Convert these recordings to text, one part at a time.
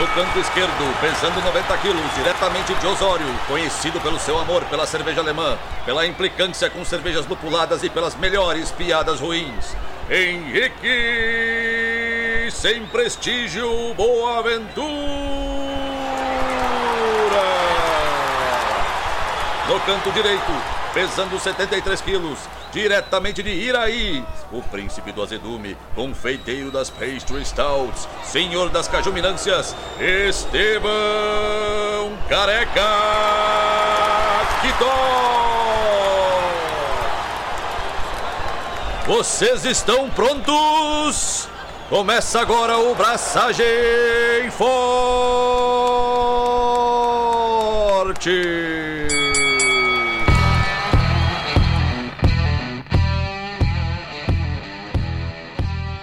No canto esquerdo, pesando 90 quilos, diretamente de Osório, conhecido pelo seu amor pela cerveja alemã, pela implicância com cervejas lupuladas e pelas melhores piadas ruins. Henrique, sem prestígio, Boaventura. No canto direito, pesando 73 quilos, diretamente de Iraí, o príncipe do azedume, confeiteiro das pastry stouts, senhor das cajuminâncias, Estevão Careca Quitó. Vocês estão prontos? Começa agora o Braçagem Forte!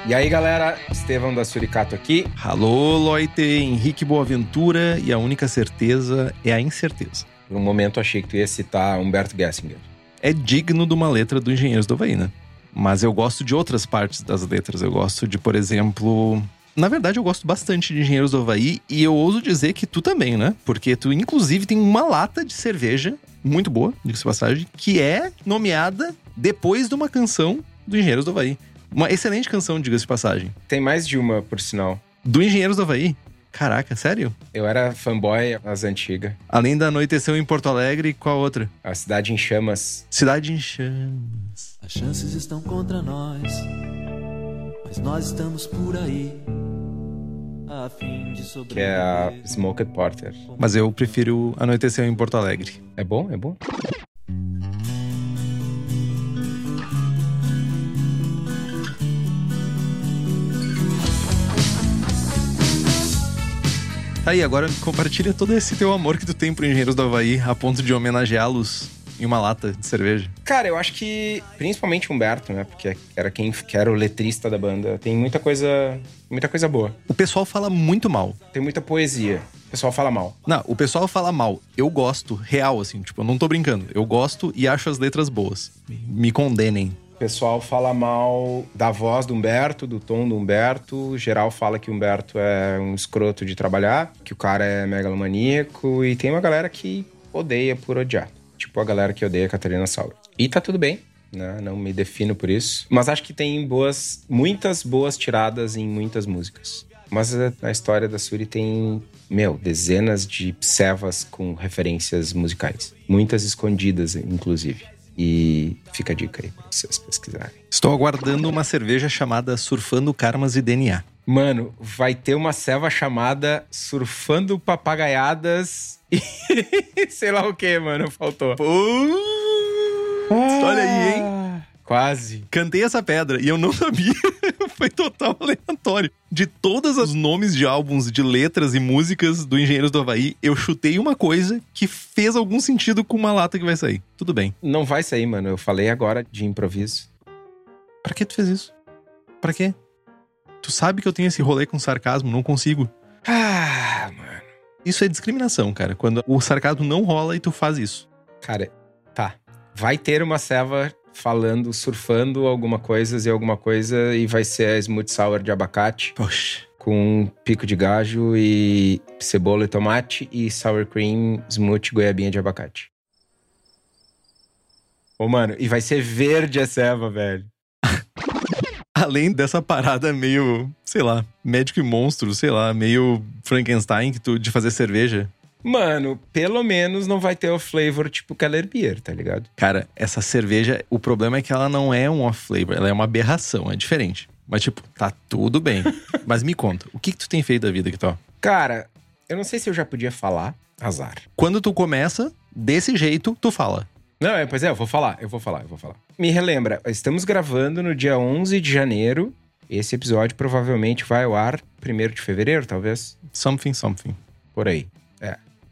E aí, galera, Estevão da Suricato aqui. Alô, Loite, Henrique Boaventura e a única certeza é a incerteza. Por um momento achei que tu ia citar Humberto Gessinger. É digno de uma letra do Engenheiros do Havaí, né? Mas eu gosto de outras partes das letras. Eu gosto de, por exemplo. Na verdade, eu gosto bastante de Engenheiros do Havaí e eu ouso dizer que tu também, né? Porque tu, inclusive, tem uma lata de cerveja muito boa, diga-se passagem, que é nomeada depois de uma canção do Engenheiros do Havaí. Uma excelente canção, diga-se de passagem. Tem mais de uma, por sinal. Do Engenheiros do Havaí. Caraca, sério? Eu era fanboy das antigas. Além da Anoiteceu em Porto Alegre, qual outra? A Cidade em Chamas. Cidade em Chamas. As chances estão contra nós, mas nós estamos por aí. A fim de sobreviver. Que é a Smoked Porter. Mas eu prefiro Anoiteceu em Porto Alegre. É bom? É bom? Tá aí, agora compartilha todo esse teu amor que tu tem pro Engenheiros do Havaí a ponto de homenageá-los em uma lata de cerveja. Cara, eu acho que principalmente Humberto, né? Porque era quem que era o letrista da banda. Tem muita coisa, muita coisa boa. O pessoal fala muito mal. Tem muita poesia. O pessoal fala mal. Não, o pessoal fala mal. Eu gosto, real, assim, tipo, eu não tô brincando. Eu gosto e acho as letras boas. Me condenem. O pessoal fala mal da voz do Humberto, do tom do Humberto. Geral fala que o Humberto é um escroto de trabalhar, que o cara é megalomaníaco. E tem uma galera que odeia por odiar. Tipo a galera que odeia a Catarina Sauer. E tá tudo bem, né? Não me defino por isso. Mas acho que tem boas, muitas boas tiradas em muitas músicas. Mas a, a história da Suri tem, meu, dezenas de servas com referências musicais. Muitas escondidas, inclusive. E fica a dica aí pra vocês pesquisarem. Estou aguardando uma cerveja chamada Surfando Karmas e DNA. Mano, vai ter uma serva chamada Surfando Papagaiadas e sei lá o que, mano, faltou. Olha aí, hein? Quase. Cantei essa pedra e eu não sabia. Foi total aleatório. De todos os nomes de álbuns, de letras e músicas do Engenheiros do Havaí, eu chutei uma coisa que fez algum sentido com uma lata que vai sair. Tudo bem. Não vai sair, mano. Eu falei agora de improviso. Pra que tu fez isso? Pra quê? Tu sabe que eu tenho esse rolê com sarcasmo, não consigo. Ah, mano. Isso é discriminação, cara. Quando o sarcasmo não rola e tu faz isso. Cara, tá. Vai ter uma serva falando, surfando alguma coisa e alguma coisa e vai ser a smooth sour de abacate Poxa. com um pico de gajo e cebola e tomate e sour cream, smooth, goiabinha de abacate. Ô, mano, e vai ser verde a serva, velho. Além dessa parada meio, sei lá, médico e monstro, sei lá, meio Frankenstein que tu, de fazer cerveja. Mano, pelo menos não vai ter o flavor tipo Keller Beer, tá ligado? Cara, essa cerveja, o problema é que ela não é um off-flavor, ela é uma aberração, é diferente. Mas, tipo, tá tudo bem. Mas me conta, o que, que tu tem feito da vida, Kitó? Cara, eu não sei se eu já podia falar. Azar. Quando tu começa, desse jeito, tu fala. Não, é, pois é, eu vou falar, eu vou falar, eu vou falar. Me relembra, estamos gravando no dia 11 de janeiro. Esse episódio provavelmente vai ao ar 1 de fevereiro, talvez. Something, something. Por aí.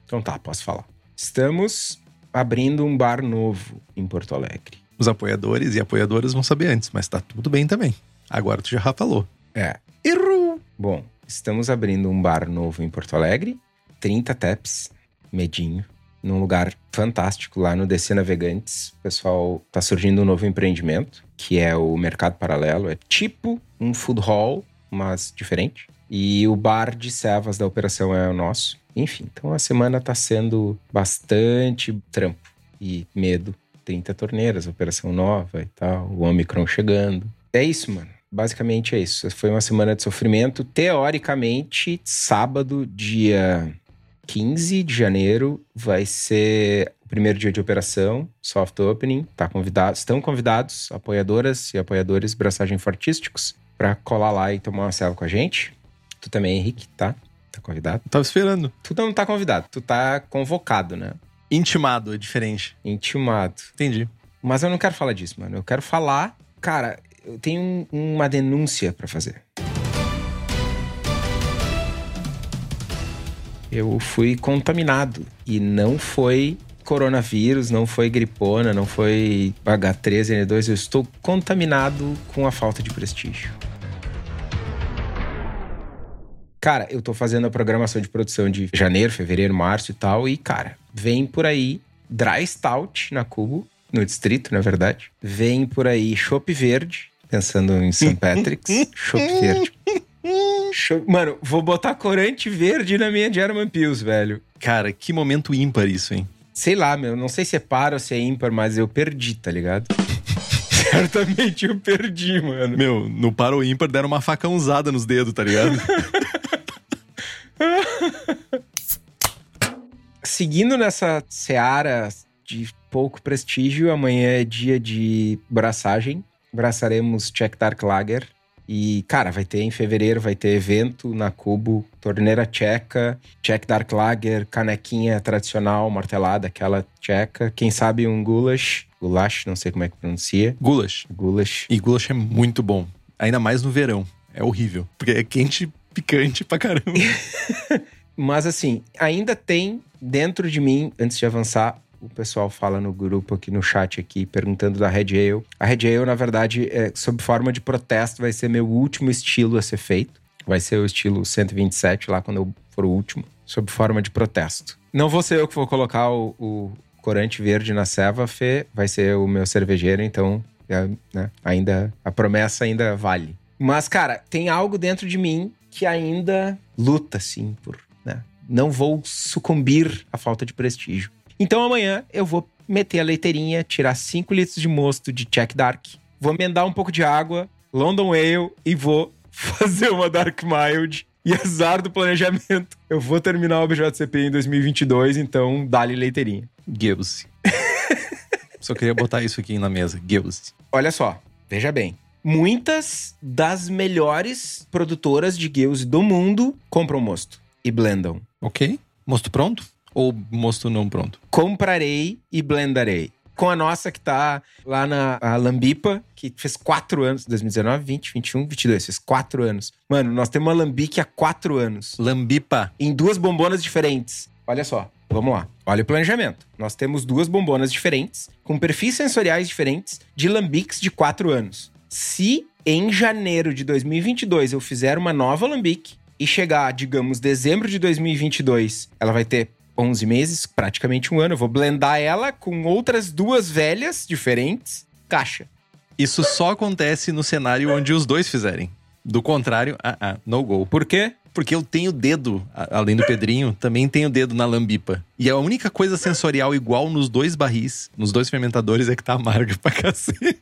Então tá, posso falar. Estamos abrindo um bar novo em Porto Alegre. Os apoiadores e apoiadoras vão saber antes, mas tá tudo bem também. Agora tu já falou. É. Errou! Bom, estamos abrindo um bar novo em Porto Alegre. 30 taps, medinho. Num lugar fantástico lá no DC Navegantes. O pessoal tá surgindo um novo empreendimento, que é o Mercado Paralelo. É tipo um food hall, mas diferente. E o bar de servas da operação é o nosso. Enfim, então a semana tá sendo bastante trampo e medo. 30 torneiras, operação nova e tal, o Omicron chegando. É isso, mano. Basicamente é isso. Foi uma semana de sofrimento. Teoricamente, sábado, dia 15 de janeiro, vai ser o primeiro dia de operação, soft opening. Tá convidado, estão convidados apoiadoras e apoiadores braçagem fortísticos para colar lá e tomar uma selva com a gente. Tu também, Henrique, tá? Tá convidado? Tava esperando. Tu não tá convidado, tu tá convocado, né? Intimado é diferente. Intimado. Entendi. Mas eu não quero falar disso, mano. Eu quero falar. Cara, eu tenho um- uma denúncia pra fazer. Eu fui contaminado e não foi coronavírus, não foi gripona, não foi H3N2. Eu estou contaminado com a falta de prestígio. Cara, eu tô fazendo a programação de produção de janeiro, fevereiro, março e tal, e, cara, vem por aí Dry Stout na Cubo, no distrito, na verdade. Vem por aí Chopp Verde, pensando em St. Patrick's. Chopp Verde. Mano, vou botar corante verde na minha German Pills, velho. Cara, que momento ímpar isso, hein? Sei lá, meu, não sei se é par ou se é ímpar, mas eu perdi, tá ligado? Certamente eu perdi, mano. Meu, no paro ímpar deram uma facãozada nos dedos, tá ligado? Seguindo nessa seara de pouco prestígio, amanhã é dia de braçagem. Braçaremos Czech Dark Lager. E, cara, vai ter em fevereiro, vai ter evento na Cubo, torneira tcheca, Czech Dark Lager, canequinha tradicional, martelada, aquela tcheca. Quem sabe um goulash, goulash, não sei como é que pronuncia. Gulash. Goulash. E gulash é muito bom. Ainda mais no verão. É horrível. Porque é quente, picante pra caramba. Mas assim, ainda tem dentro de mim, antes de avançar, o pessoal fala no grupo aqui no chat aqui, perguntando da Red Ale. A Red Ale, na verdade, é, sob forma de protesto, vai ser meu último estilo a ser feito. Vai ser o estilo 127 lá quando eu for o último, sob forma de protesto. Não vou ser eu que vou colocar o, o corante verde na ceva, Fê, vai ser o meu cervejeiro, então é, né, ainda a promessa ainda vale. Mas, cara, tem algo dentro de mim que ainda luta, assim, por. Né? Não vou sucumbir à falta de prestígio. Então amanhã eu vou meter a leiteirinha, tirar 5 litros de mosto de Czech Dark, vou emendar um pouco de água, London Ale e vou fazer uma Dark Mild. E azar do planejamento, eu vou terminar o BJCP em 2022, então dá-lhe leiteirinha. Gills. Só queria botar isso aqui na mesa. Gills. Olha só, veja bem. Muitas das melhores produtoras de Gills do mundo compram mosto e blendam. Ok. Mosto pronto? Ou mosto não pronto? comprarei e blendarei. Com a nossa que tá lá na Lambipa, que fez quatro anos, 2019, 20, 21, 22, fez quatro anos. Mano, nós temos uma Lambique há quatro anos, Lambipa. em duas bombonas diferentes. Olha só, vamos lá. Olha o planejamento. Nós temos duas bombonas diferentes, com perfis sensoriais diferentes, de lambiques de quatro anos. Se em janeiro de 2022 eu fizer uma nova lambique e chegar, digamos, dezembro de 2022, ela vai ter 11 meses, praticamente um ano. Eu vou blendar ela com outras duas velhas diferentes. Caixa. Isso só acontece no cenário onde os dois fizerem. Do contrário, ah, ah, no go. Por quê? Porque eu tenho dedo, além do Pedrinho, também tenho dedo na lambipa. E a única coisa sensorial igual nos dois barris, nos dois fermentadores, é que tá amarga pra cacete.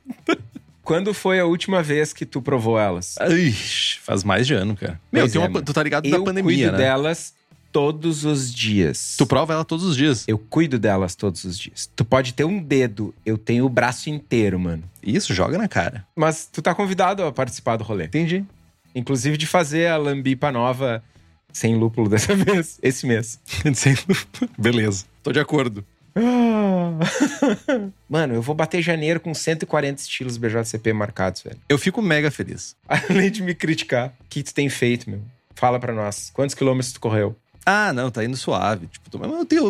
Quando foi a última vez que tu provou elas? Ixi, faz mais de ano, cara. Meu, é, uma, mano. tu tá ligado Eu da pandemia, cuido né? delas todos os dias. Tu prova ela todos os dias. Eu cuido delas todos os dias. Tu pode ter um dedo, eu tenho o braço inteiro, mano. Isso, joga na cara. Mas tu tá convidado a participar do rolê. Entendi. Inclusive de fazer a lambipa nova sem lúpulo dessa vez, esse mês. Beleza. Tô de acordo. Mano, eu vou bater janeiro com 140 estilos BJCP marcados, velho. Eu fico mega feliz. Além de me criticar, o que tu tem feito, meu? Fala pra nós. Quantos quilômetros tu correu? Ah, não, tá indo suave. Tipo, tô-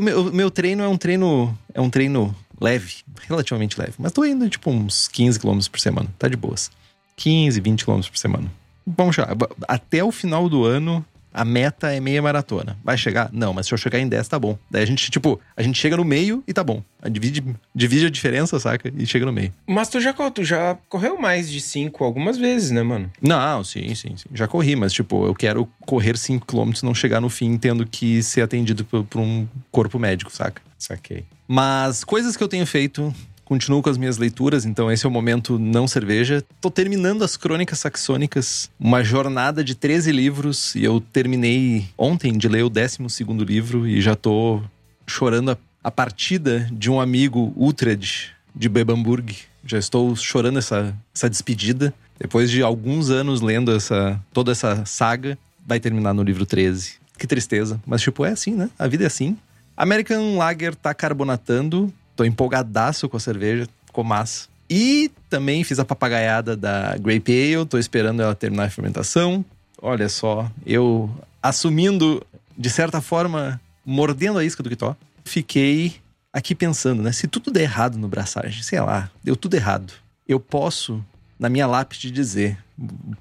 meu, o meu treino é um treino. É um treino leve, relativamente leve. Mas tô indo, tipo, uns 15 km por semana. Tá de boas. 15, 20 km por semana. Vamos já. Até o final do ano, A meta é meia maratona. Vai chegar? Não, mas se eu chegar em 10, tá bom. Daí a gente, tipo, a gente chega no meio e tá bom. A divide, divide a diferença, saca? E chega no meio. Mas tu já, tu já correu mais de 5 algumas vezes, né, mano? Não, sim, sim, sim. Já corri, mas, tipo, eu quero correr 5 km e não chegar no fim tendo que ser atendido por, por um corpo médico, saca? Saquei. Mas coisas que eu tenho feito continuo com as minhas leituras, então esse é o momento não cerveja. Tô terminando as Crônicas Saxônicas, uma jornada de 13 livros, e eu terminei ontem de ler o 12 livro e já tô chorando a, a partida de um amigo Utrecht de Bebamburg. Já estou chorando essa, essa despedida. Depois de alguns anos lendo essa toda essa saga, vai terminar no livro 13. Que tristeza. Mas, tipo, é assim, né? A vida é assim. American Lager tá carbonatando. Tô empolgadaço com a cerveja, ficou massa. E também fiz a papagaiada da Grape Ale, tô esperando ela terminar a fermentação. Olha só, eu assumindo, de certa forma, mordendo a isca do Kitó, fiquei aqui pensando, né? Se tudo der errado no braçagem, sei lá, deu tudo errado. Eu posso, na minha lápide, dizer,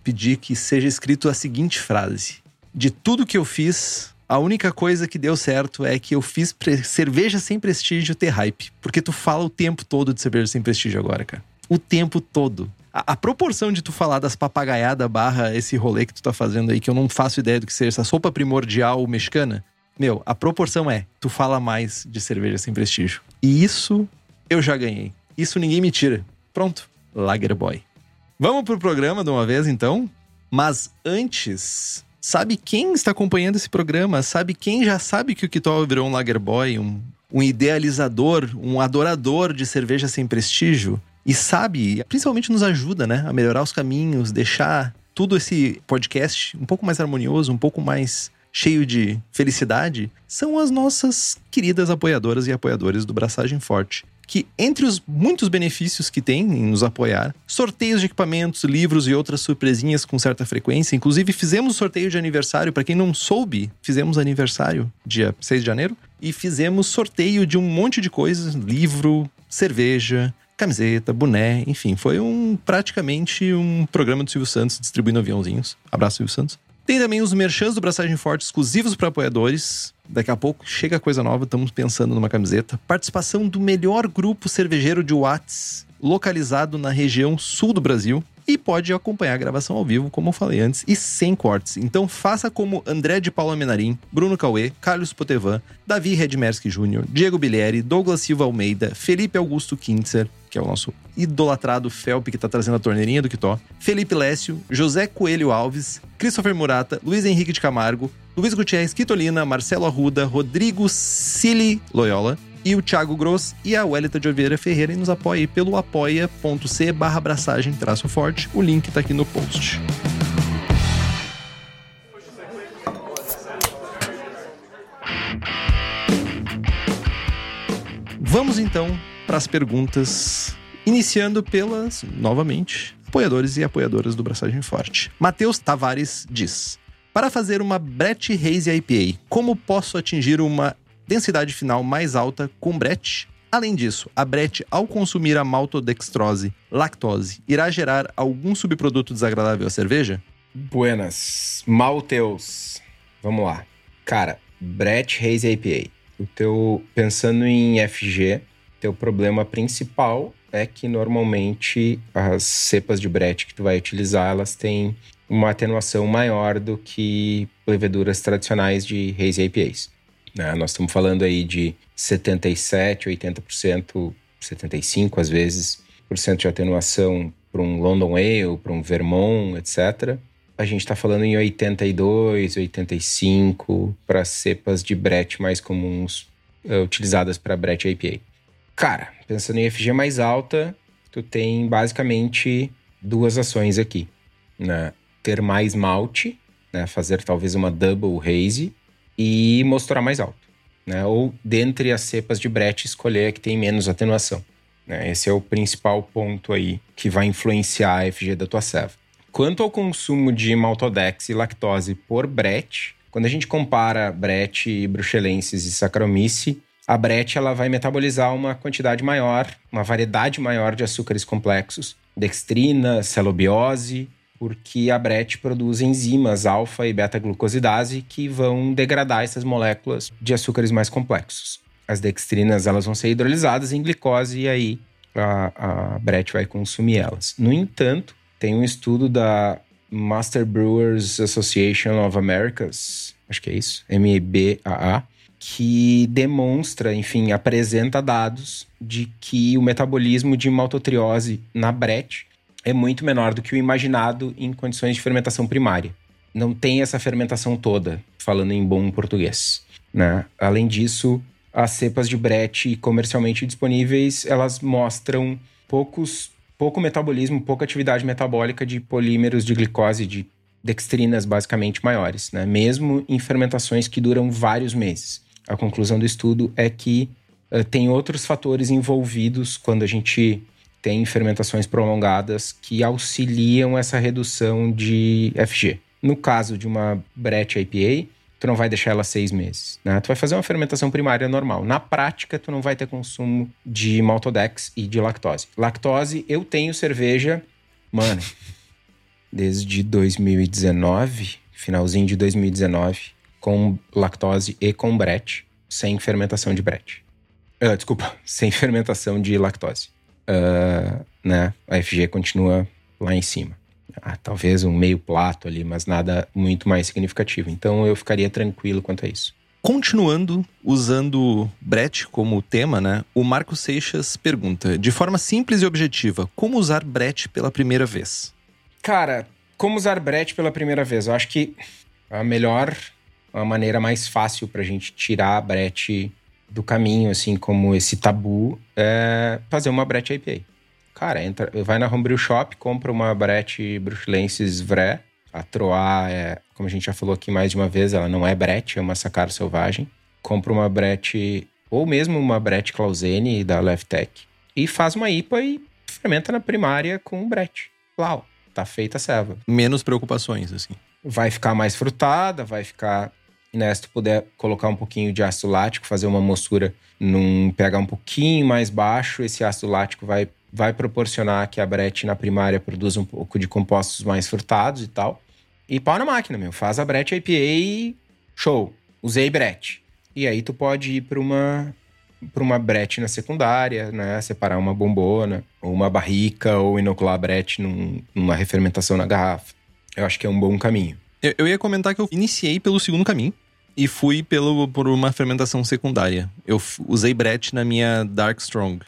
pedir que seja escrito a seguinte frase: De tudo que eu fiz, a única coisa que deu certo é que eu fiz cerveja sem prestígio ter hype. Porque tu fala o tempo todo de cerveja sem prestígio agora, cara. O tempo todo. A, a proporção de tu falar das papagaiadas barra esse rolê que tu tá fazendo aí, que eu não faço ideia do que seja, essa sopa primordial mexicana, meu, a proporção é, tu fala mais de cerveja sem prestígio. E isso eu já ganhei. Isso ninguém me tira. Pronto, Lager Boy. Vamos pro programa de uma vez então? Mas antes, sabe quem está acompanhando esse programa, sabe quem já sabe que o Kitol virou um lager boy, um, um idealizador, um adorador de cerveja sem prestígio. E sabe, principalmente nos ajuda, né, a melhorar os caminhos, deixar tudo esse podcast um pouco mais harmonioso, um pouco mais cheio de felicidade, são as nossas queridas apoiadoras e apoiadores do Braçagem Forte que, entre os muitos benefícios que tem em nos apoiar, sorteios de equipamentos, livros e outras surpresinhas com certa frequência. Inclusive, fizemos sorteio de aniversário. Para quem não soube, fizemos aniversário dia 6 de janeiro e fizemos sorteio de um monte de coisas: livro, cerveja, camiseta, boné, enfim, foi um praticamente um programa do Silvio Santos distribuindo aviãozinhos. Abraço, Silvio Santos. Tem também os merchans do Braçagem Forte exclusivos para apoiadores. Daqui a pouco chega coisa nova, estamos pensando numa camiseta. Participação do melhor grupo cervejeiro de Watts, localizado na região sul do Brasil. E pode acompanhar a gravação ao vivo, como eu falei antes, e sem cortes. Então faça como André de Paula Menarim, Bruno Cauê, Carlos Potevan, Davi Redmerski Jr., Diego Bilieri, Douglas Silva Almeida, Felipe Augusto Kintzer, que é o nosso idolatrado Felpe que tá trazendo a torneirinha do Quitó, Felipe Lécio, José Coelho Alves, Christopher Murata, Luiz Henrique de Camargo, Luiz Gutierrez Quitolina, Marcelo Arruda, Rodrigo Cili Loyola, e o Thiago Gross e a Welita de Oliveira Ferreira e nos apoie pelo apoia.c barra abraçagem traço forte. O link tá aqui no post. Vamos então para as perguntas, iniciando pelas, novamente, apoiadores e apoiadoras do Braçagem Forte. Matheus Tavares diz: Para fazer uma Brett Haze IPA, como posso atingir uma densidade final mais alta com Brett? Além disso, a Brett, ao consumir a maltodextrose, lactose, irá gerar algum subproduto desagradável à cerveja? Buenas. Malteus. Vamos lá. Cara, Brett Haze IPA. O teu, pensando em FG, teu problema principal é que normalmente as cepas de Brett que tu vai utilizar, elas têm uma atenuação maior do que leveduras tradicionais de Haze IPAs. Né? Nós estamos falando aí de 77, 80%, 75% às vezes, por cento de atenuação para um London Ale, para um Vermont, etc. A gente está falando em 82, 85 para cepas de Brett mais comuns uh, utilizadas para Brett IPA. Cara, pensando em FG mais alta, tu tem basicamente duas ações aqui. Né? Ter mais malte, né? fazer talvez uma double haze e mostrar mais alto. Né? Ou dentre as cepas de Brett, escolher a que tem menos atenuação. Né? Esse é o principal ponto aí que vai influenciar a FG da tua ceva. Quanto ao consumo de maltodex e lactose por Brett, quando a gente compara Brett, Bruxelenses e Saccharomyces, a Brett ela vai metabolizar uma quantidade maior, uma variedade maior de açúcares complexos, dextrina, celobiose, porque a Brett produz enzimas alfa e beta-glucosidase que vão degradar essas moléculas de açúcares mais complexos. As dextrinas elas vão ser hidrolisadas em glicose e aí a, a Brett vai consumir elas. No entanto, tem um estudo da Master Brewers Association of Americas, acho que é isso, MBAA, que demonstra, enfim, apresenta dados de que o metabolismo de maltotriose na Brett é muito menor do que o imaginado em condições de fermentação primária. Não tem essa fermentação toda, falando em bom português. Né? Além disso, as cepas de Brett comercialmente disponíveis, elas mostram poucos, pouco metabolismo, pouca atividade metabólica de polímeros de glicose, de dextrinas basicamente maiores, né? mesmo em fermentações que duram vários meses. A conclusão do estudo é que uh, tem outros fatores envolvidos quando a gente tem fermentações prolongadas que auxiliam essa redução de FG. No caso de uma Brett IPA, tu não vai deixar ela seis meses, né? Tu vai fazer uma fermentação primária normal. Na prática, tu não vai ter consumo de maltodex e de lactose. Lactose, eu tenho cerveja, mano, desde 2019, finalzinho de 2019, com lactose e com brete, sem fermentação de brete. Uh, desculpa, sem fermentação de lactose. Uh, né? A FG continua lá em cima. Ah, talvez um meio plato ali, mas nada muito mais significativo. Então eu ficaria tranquilo quanto a isso. Continuando usando Brett como tema, né? O Marco Seixas pergunta: de forma simples e objetiva, como usar Brett pela primeira vez? Cara, como usar Brett pela primeira vez? Eu acho que a melhor a maneira mais fácil para a gente tirar Brett do caminho, assim, como esse tabu, é fazer uma Brett IPA. Cara, entra, vai na Homebrew Shop, compra uma Brett Bruxelensis Vré. A Troá é, como a gente já falou aqui mais de uma vez, ela não é Brett, é uma Sacar Selvagem. Compra uma Brett, ou mesmo uma Brett Clausene da Leftech. E faz uma IPA e fermenta na primária com Brett. Uau, tá feita a serva. Menos preocupações, assim. Vai ficar mais frutada, vai ficar né, se tu puder colocar um pouquinho de ácido lático, fazer uma moçura num pH um pouquinho mais baixo, esse ácido lático vai, vai proporcionar que a Brett na primária produza um pouco de compostos mais frutados e tal. E pau na máquina, meu. Faz a Brett IPA e show. Usei Brett. E aí tu pode ir para uma para uma Brett na secundária, né? Separar uma bombona, ou uma barrica, ou inocular a Brett num, numa refermentação na garrafa. Eu acho que é um bom caminho. Eu, eu ia comentar que eu iniciei pelo segundo caminho e fui pelo, por uma fermentação secundária. Eu usei Brett na minha Dark Strong.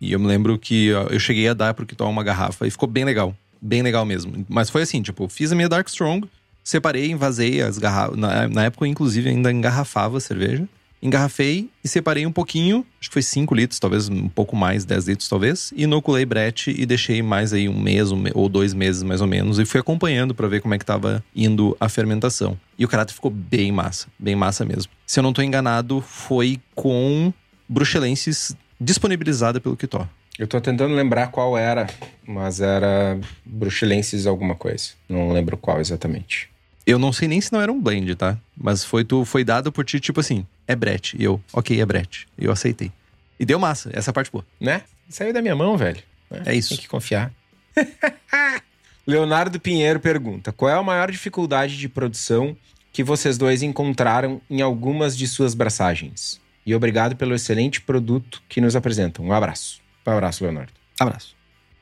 E eu me lembro que eu cheguei a dar pro Kitó uma garrafa e ficou bem legal. Bem legal mesmo. Mas foi assim, tipo, fiz a minha Dark Strong, separei, envasei as garrafas. Na, na época, inclusive, ainda engarrafava a cerveja engarrafei e separei um pouquinho, acho que foi 5 litros, talvez um pouco mais, 10 litros talvez, e inoculei brete e deixei mais aí um mês ou dois meses mais ou menos e fui acompanhando para ver como é que tava indo a fermentação. E o caráter ficou bem massa, bem massa mesmo. Se eu não tô enganado, foi com bruxelenses disponibilizada pelo Kitó. Eu tô tentando lembrar qual era, mas era bruxelenses alguma coisa. Não lembro qual exatamente. Eu não sei nem se não era um blend, tá? Mas foi, tu, foi dado por ti, tipo assim, é Brett. E eu, ok, é Brett. E eu aceitei. E deu massa, essa parte boa. Né? Saiu da minha mão, velho. É, é isso. Tem que confiar. Leonardo Pinheiro pergunta: qual é a maior dificuldade de produção que vocês dois encontraram em algumas de suas braçagens? E obrigado pelo excelente produto que nos apresentam. Um abraço. Um abraço, Leonardo. Abraço.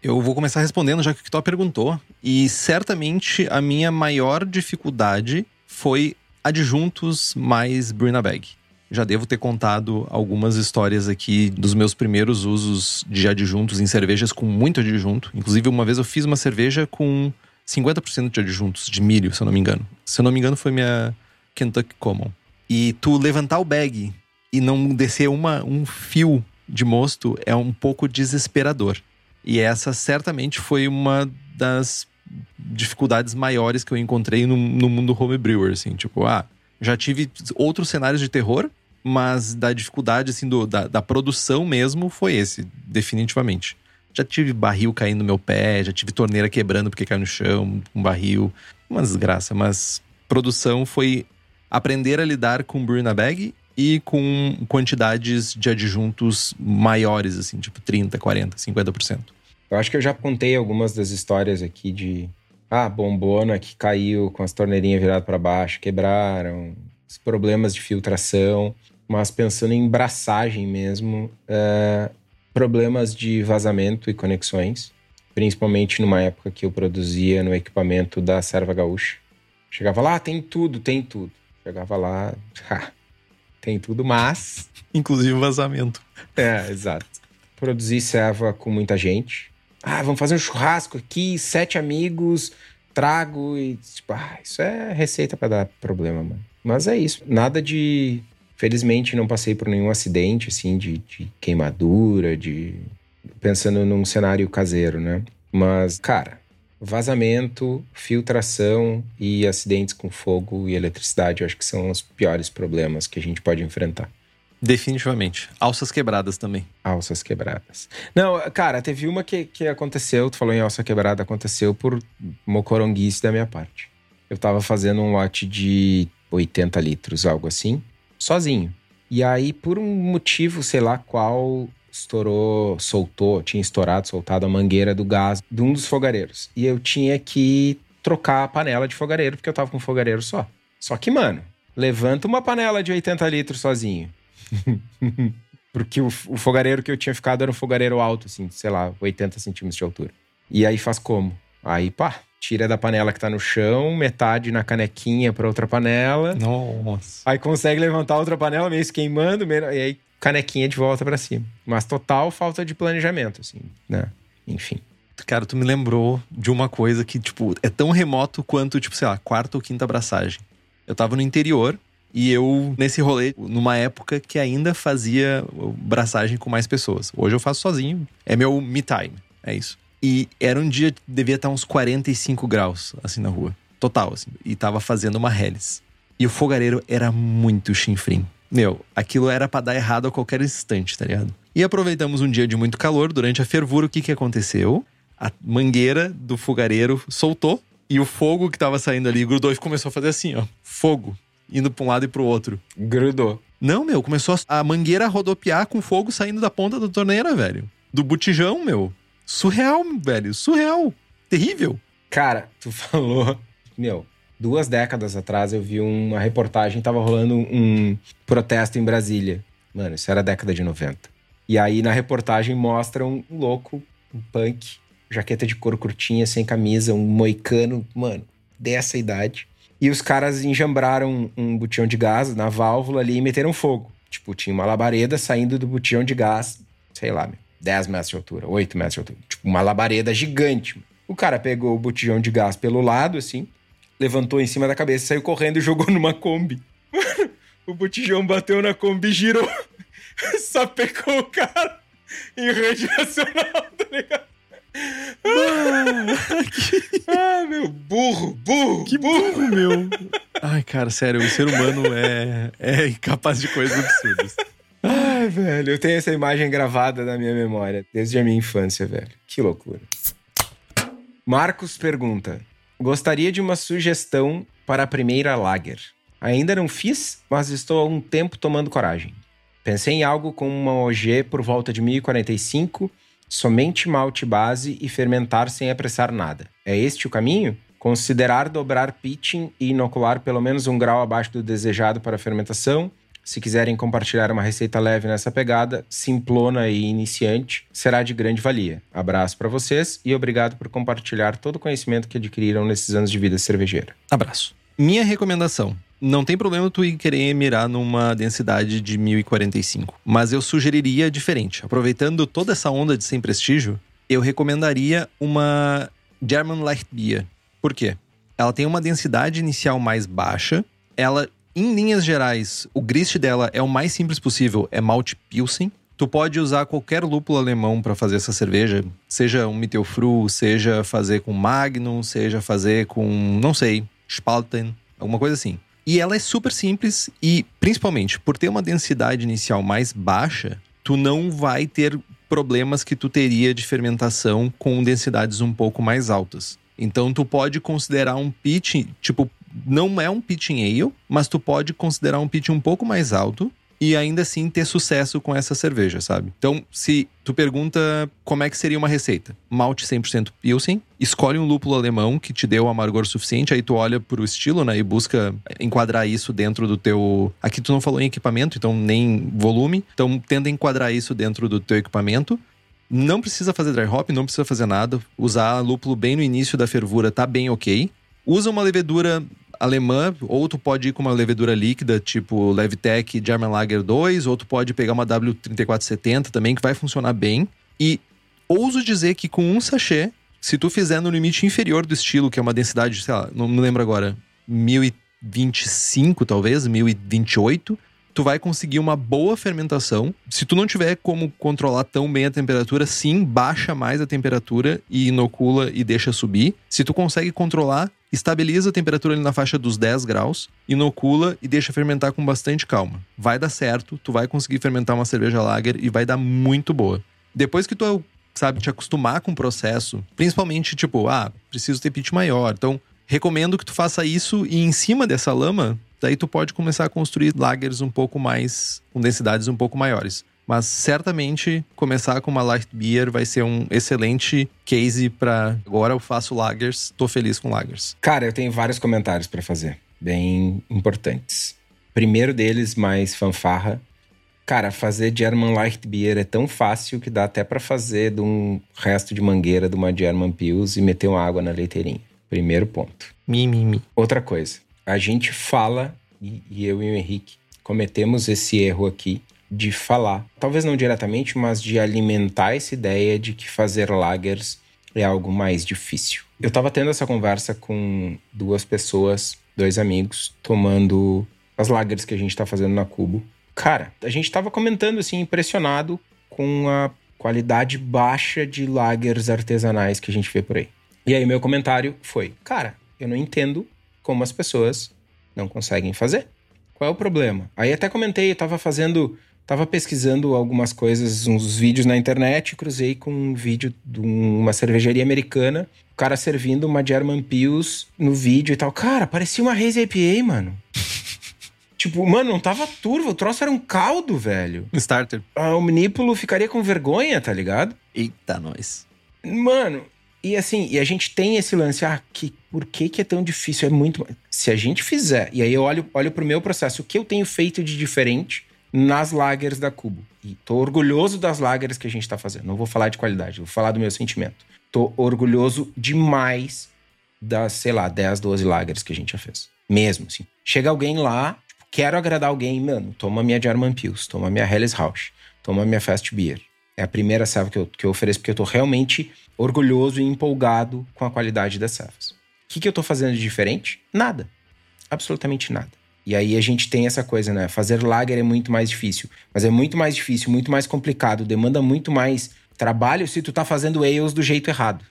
Eu vou começar respondendo, já que o Kitó perguntou. E certamente a minha maior dificuldade foi adjuntos mais Brina Bag. Já devo ter contado algumas histórias aqui dos meus primeiros usos de adjuntos em cervejas com muito adjunto. Inclusive, uma vez eu fiz uma cerveja com 50% de adjuntos de milho, se eu não me engano. Se eu não me engano, foi minha Kentucky Common. E tu levantar o bag e não descer uma, um fio de mosto é um pouco desesperador. E essa certamente foi uma das dificuldades maiores que eu encontrei no, no mundo homebrewer, assim. Tipo, ah, já tive outros cenários de terror, mas da dificuldade, assim, do, da, da produção mesmo foi esse, definitivamente. Já tive barril caindo no meu pé, já tive torneira quebrando porque caiu no chão, um barril. Uma desgraça, mas produção foi aprender a lidar com brew na bag e com quantidades de adjuntos maiores, assim, tipo 30, 40, 50%. Eu acho que eu já contei algumas das histórias aqui de, Ah, bombona que caiu com as torneirinhas viradas para baixo, quebraram, os problemas de filtração, mas pensando em braçagem mesmo, é, problemas de vazamento e conexões, principalmente numa época que eu produzia no equipamento da Serva Gaúcha. Chegava lá, tem tudo, tem tudo. Chegava lá, tem tudo, mas. Inclusive vazamento. É, exato. Produzi serva com muita gente. Ah, vamos fazer um churrasco aqui, sete amigos, trago e. Tipo, ah, isso é receita para dar problema, mano. Mas é isso. Nada de. Felizmente não passei por nenhum acidente, assim, de, de queimadura, de. Pensando num cenário caseiro, né? Mas, cara, vazamento, filtração e acidentes com fogo e eletricidade, eu acho que são os piores problemas que a gente pode enfrentar. Definitivamente. Alças quebradas também. Alças quebradas. Não, cara, teve uma que, que aconteceu, tu falou em alça quebrada, aconteceu por mocoronguice da minha parte. Eu tava fazendo um lote de 80 litros, algo assim, sozinho. E aí, por um motivo, sei lá qual, estourou, soltou, tinha estourado, soltado a mangueira do gás de um dos fogareiros. E eu tinha que trocar a panela de fogareiro, porque eu tava com um fogareiro só. Só que, mano, levanta uma panela de 80 litros sozinho. porque o, o, fogareiro que eu tinha ficado era um fogareiro alto, assim, sei lá, 80 centímetros de altura. E aí faz como? Aí, pá, tira da panela que tá no chão, metade na canequinha para outra panela. Nossa. Aí consegue levantar outra panela, meio se queimando, meio, e aí canequinha de volta para cima. Mas total falta de planejamento, assim, né? Enfim. Cara, tu me lembrou de uma coisa que, tipo, é tão remoto quanto, tipo, sei lá, quarta ou quinta abraçagem. Eu tava no interior e eu, nesse rolê, numa época que ainda fazia braçagem com mais pessoas. Hoje eu faço sozinho, é meu me time, é isso. E era um dia, devia estar uns 45 graus, assim, na rua. Total, assim. E tava fazendo uma hélice. E o fogareiro era muito chinfrim. Meu, aquilo era para dar errado a qualquer instante, tá ligado? E aproveitamos um dia de muito calor, durante a fervura, o que que aconteceu? A mangueira do fogareiro soltou e o fogo que tava saindo ali grudou e começou a fazer assim, ó. Fogo. Indo pra um lado e pro outro. Grudou. Não, meu, começou a mangueira a rodopiar com fogo saindo da ponta da torneira, velho. Do botijão, meu. Surreal, velho. Surreal. Terrível. Cara, tu falou. Meu, duas décadas atrás eu vi uma reportagem, tava rolando um protesto em Brasília. Mano, isso era década de 90. E aí na reportagem mostram um louco, um punk, jaqueta de couro curtinha, sem camisa, um moicano, mano, dessa idade. E os caras enjambraram um botijão de gás na válvula ali e meteram fogo. Tipo, tinha uma labareda saindo do botijão de gás, sei lá, 10 metros de altura, 8 metros de altura. Tipo, uma labareda gigante. O cara pegou o botijão de gás pelo lado, assim, levantou em cima da cabeça, saiu correndo e jogou numa Kombi. Mano, o botijão bateu na Kombi, girou, sapecou o cara em rede nacional, tá ligado? Ah, que... ah, meu, burro, burro, que burro, burro, meu. Ai, cara, sério, o ser humano é, é incapaz de coisas absurdas. Ai, velho, eu tenho essa imagem gravada na minha memória desde a minha infância, velho. Que loucura. Marcos pergunta: Gostaria de uma sugestão para a primeira lager. Ainda não fiz, mas estou há um tempo tomando coragem. Pensei em algo com uma OG por volta de 1045, somente malte base e fermentar sem apressar nada. É este o caminho? Considerar dobrar pitching e inocular pelo menos um grau abaixo do desejado para a fermentação, se quiserem compartilhar uma receita leve nessa pegada, simplona e iniciante, será de grande valia. Abraço para vocês e obrigado por compartilhar todo o conhecimento que adquiriram nesses anos de vida cervejeira. Abraço. Minha recomendação: não tem problema tu ir querer mirar numa densidade de 1045, mas eu sugeriria diferente. Aproveitando toda essa onda de sem prestígio, eu recomendaria uma German Light Beer. Por quê? Ela tem uma densidade inicial mais baixa, ela em linhas gerais, o grist dela é o mais simples possível, é malte pilsen. Tu pode usar qualquer lúpulo alemão para fazer essa cerveja, seja um Mittelfru, seja fazer com Magnum, seja fazer com, não sei, Spalten, alguma coisa assim. E ela é super simples e, principalmente, por ter uma densidade inicial mais baixa, tu não vai ter problemas que tu teria de fermentação com densidades um pouco mais altas. Então tu pode considerar um pitch, tipo, não é um pitching ale, mas tu pode considerar um pitch um pouco mais alto e ainda assim ter sucesso com essa cerveja, sabe? Então, se tu pergunta como é que seria uma receita, malte 100% Pilsen, escolhe um lúpulo alemão que te deu amargor suficiente, aí tu olha pro estilo, né, e busca enquadrar isso dentro do teu... Aqui tu não falou em equipamento, então nem volume, então tenta enquadrar isso dentro do teu equipamento. Não precisa fazer dry hop, não precisa fazer nada. Usar lúpulo bem no início da fervura tá bem ok. Usa uma levedura alemã, ou tu pode ir com uma levedura líquida, tipo Levitec German Lager 2, ou tu pode pegar uma W3470 também, que vai funcionar bem. E ouso dizer que com um sachê, se tu fizer no limite inferior do estilo, que é uma densidade, sei lá, não me lembro agora, 1025 talvez, 1028, tu vai conseguir uma boa fermentação. Se tu não tiver como controlar tão bem a temperatura, sim, baixa mais a temperatura e inocula e deixa subir. Se tu consegue controlar, estabiliza a temperatura ali na faixa dos 10 graus, inocula e deixa fermentar com bastante calma. Vai dar certo, tu vai conseguir fermentar uma cerveja lager e vai dar muito boa. Depois que tu sabe te acostumar com o processo, principalmente tipo, ah, preciso ter pitch maior. Então, recomendo que tu faça isso e em cima dessa lama daí tu pode começar a construir lagers um pouco mais, com densidades um pouco maiores. Mas certamente começar com uma light beer vai ser um excelente case para agora eu faço lagers, tô feliz com lagers. Cara, eu tenho vários comentários para fazer, bem importantes. Primeiro deles, mais fanfarra. Cara, fazer German Light Beer é tão fácil que dá até para fazer de um resto de mangueira de uma German Pils e meter uma água na leiteirinha. Primeiro ponto. Mi, mi, mi. Outra coisa a gente fala, e, e eu e o Henrique cometemos esse erro aqui, de falar, talvez não diretamente, mas de alimentar essa ideia de que fazer lagers é algo mais difícil. Eu tava tendo essa conversa com duas pessoas, dois amigos, tomando as lagers que a gente tá fazendo na Cubo. Cara, a gente tava comentando assim, impressionado com a qualidade baixa de lagers artesanais que a gente vê por aí. E aí meu comentário foi: "Cara, eu não entendo como as pessoas não conseguem fazer. Qual é o problema? Aí até comentei, eu tava fazendo, tava pesquisando algumas coisas, uns vídeos na internet, cruzei com um vídeo de uma cervejaria americana, o cara servindo uma German Pils no vídeo e tal. Cara, parecia uma Haze IPA, mano. tipo, mano, não tava turvo, o troço era um caldo, velho. Starter. Ah, o Omnípulo ficaria com vergonha, tá ligado? Eita, nós. Mano, e assim, e a gente tem esse lance, ah, que, por que, que é tão difícil? É muito. Se a gente fizer, e aí eu olho, olho pro meu processo, o que eu tenho feito de diferente nas lagers da Cubo. E tô orgulhoso das lagers que a gente tá fazendo. Não vou falar de qualidade, vou falar do meu sentimento. Tô orgulhoso demais das, sei lá, 10, 12 lagers que a gente já fez. Mesmo, assim. Chega alguém lá, tipo, quero agradar alguém, mano, toma minha German Pils, toma minha Helles Rausch, toma minha Fast Beer. É a primeira serva que eu, que eu ofereço, porque eu tô realmente orgulhoso e empolgado com a qualidade das servas. O que, que eu tô fazendo de diferente? Nada. Absolutamente nada. E aí a gente tem essa coisa, né? Fazer lager é muito mais difícil. Mas é muito mais difícil, muito mais complicado, demanda muito mais trabalho se tu tá fazendo ales do jeito errado.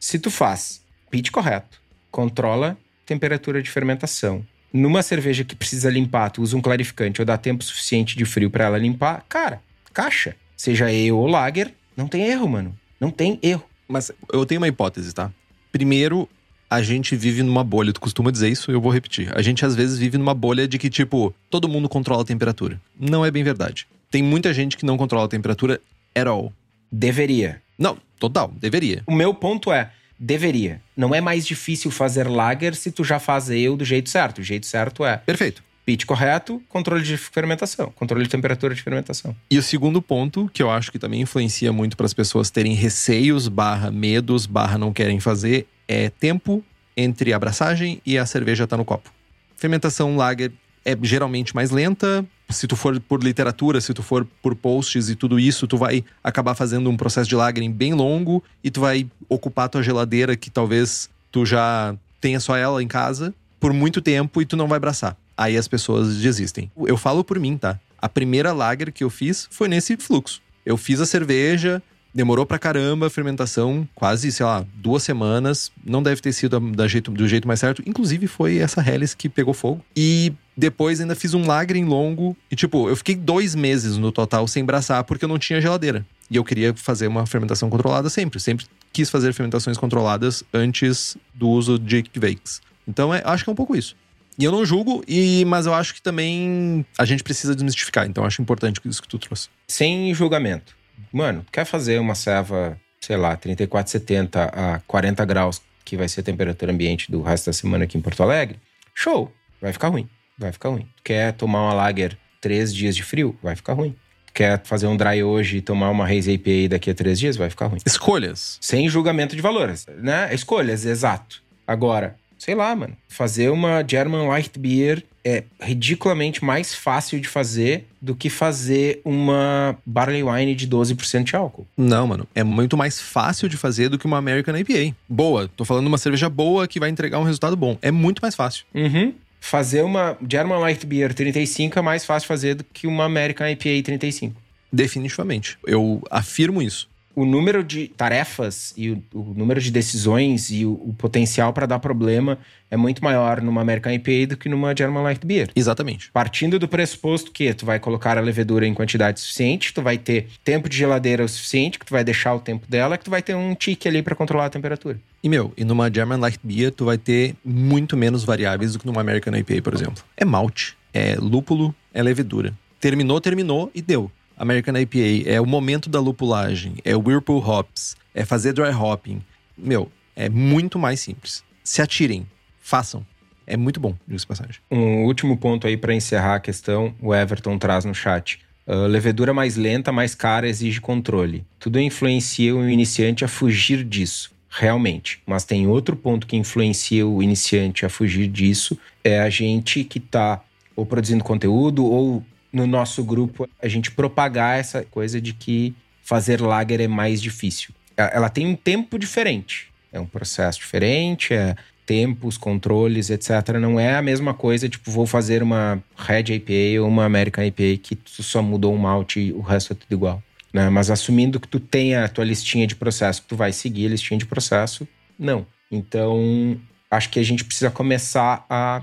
Se tu faz pitch correto, controla temperatura de fermentação. Numa cerveja que precisa limpar, tu usa um clarificante ou dá tempo suficiente de frio para ela limpar, cara, caixa. Seja ale ou lager, não tem erro, mano. Não tem erro. Mas eu tenho uma hipótese, tá? Primeiro, a gente vive numa bolha. Tu costuma dizer isso, eu vou repetir. A gente às vezes vive numa bolha de que, tipo, todo mundo controla a temperatura. Não é bem verdade. Tem muita gente que não controla a temperatura at all. Deveria. Não, total, deveria. O meu ponto é, deveria. Não é mais difícil fazer lager se tu já faz ale do jeito certo. O jeito certo é Perfeito. Pitch correto, controle de fermentação, controle de temperatura de fermentação. E o segundo ponto, que eu acho que também influencia muito para as pessoas terem receios, barra medos, barra não querem fazer, é tempo entre a abraçagem e a cerveja tá no copo. Fermentação lager é geralmente mais lenta. Se tu for por literatura, se tu for por posts e tudo isso, tu vai acabar fazendo um processo de lagering bem longo e tu vai ocupar tua geladeira que talvez tu já tenha só ela em casa por muito tempo e tu não vai abraçar. Aí as pessoas desistem. Eu falo por mim, tá? A primeira lager que eu fiz foi nesse fluxo. Eu fiz a cerveja, demorou pra caramba a fermentação, quase, sei lá, duas semanas. Não deve ter sido da jeito, do jeito mais certo. Inclusive, foi essa Helles que pegou fogo. E depois ainda fiz um lagering longo. E, tipo, eu fiquei dois meses no total sem braçar, porque eu não tinha geladeira. E eu queria fazer uma fermentação controlada sempre. Sempre quis fazer fermentações controladas antes do uso de Vakes. Então, é, acho que é um pouco isso. E eu não julgo, e, mas eu acho que também a gente precisa desmistificar. Então eu acho importante isso que tu trouxe. Sem julgamento. Mano, quer fazer uma ceva, sei lá, 34,70 a 40 graus, que vai ser a temperatura ambiente do resto da semana aqui em Porto Alegre? Show! Vai ficar ruim. Vai ficar ruim. Quer tomar uma lager três dias de frio? Vai ficar ruim. Quer fazer um dry hoje e tomar uma Haze IPA daqui a três dias? Vai ficar ruim. Escolhas. Sem julgamento de valores, né? Escolhas, exato. Agora, sei lá, mano. Fazer uma German Light Beer é ridiculamente mais fácil de fazer do que fazer uma Barley Wine de 12% de álcool. Não, mano. É muito mais fácil de fazer do que uma American IPA. Boa. Tô falando uma cerveja boa que vai entregar um resultado bom. É muito mais fácil. Uhum. Fazer uma German Light Beer 35 é mais fácil fazer do que uma American IPA 35. Definitivamente. Eu afirmo isso. O número de tarefas e o, o número de decisões e o, o potencial para dar problema é muito maior numa American IPA do que numa German Light Beer. Exatamente. Partindo do pressuposto que tu vai colocar a levedura em quantidade suficiente, tu vai ter tempo de geladeira o suficiente, que tu vai deixar o tempo dela, que tu vai ter um tique ali para controlar a temperatura. E, meu, e numa German Light Beer, tu vai ter muito menos variáveis do que numa American IPA, por exemplo. É malte, é lúpulo, é levedura. Terminou, terminou e deu. American IPA é o momento da lupulagem, é o Whirlpool Hops, é fazer dry hopping. Meu, é muito mais simples. Se atirem, façam. É muito bom, diga passagem. Um último ponto aí para encerrar a questão, o Everton traz no chat. Uh, levedura mais lenta, mais cara, exige controle. Tudo influencia o iniciante a fugir disso, realmente. Mas tem outro ponto que influencia o iniciante a fugir disso: é a gente que está ou produzindo conteúdo ou no nosso grupo a gente propagar essa coisa de que fazer lager é mais difícil. Ela tem um tempo diferente, é um processo diferente, é tempos, controles, etc. Não é a mesma coisa, tipo, vou fazer uma Red IPA ou uma American IPA que tu só mudou um malte e o resto é tudo igual. Né? Mas assumindo que tu tenha a tua listinha de processo, que tu vai seguir a listinha de processo, não. Então, acho que a gente precisa começar a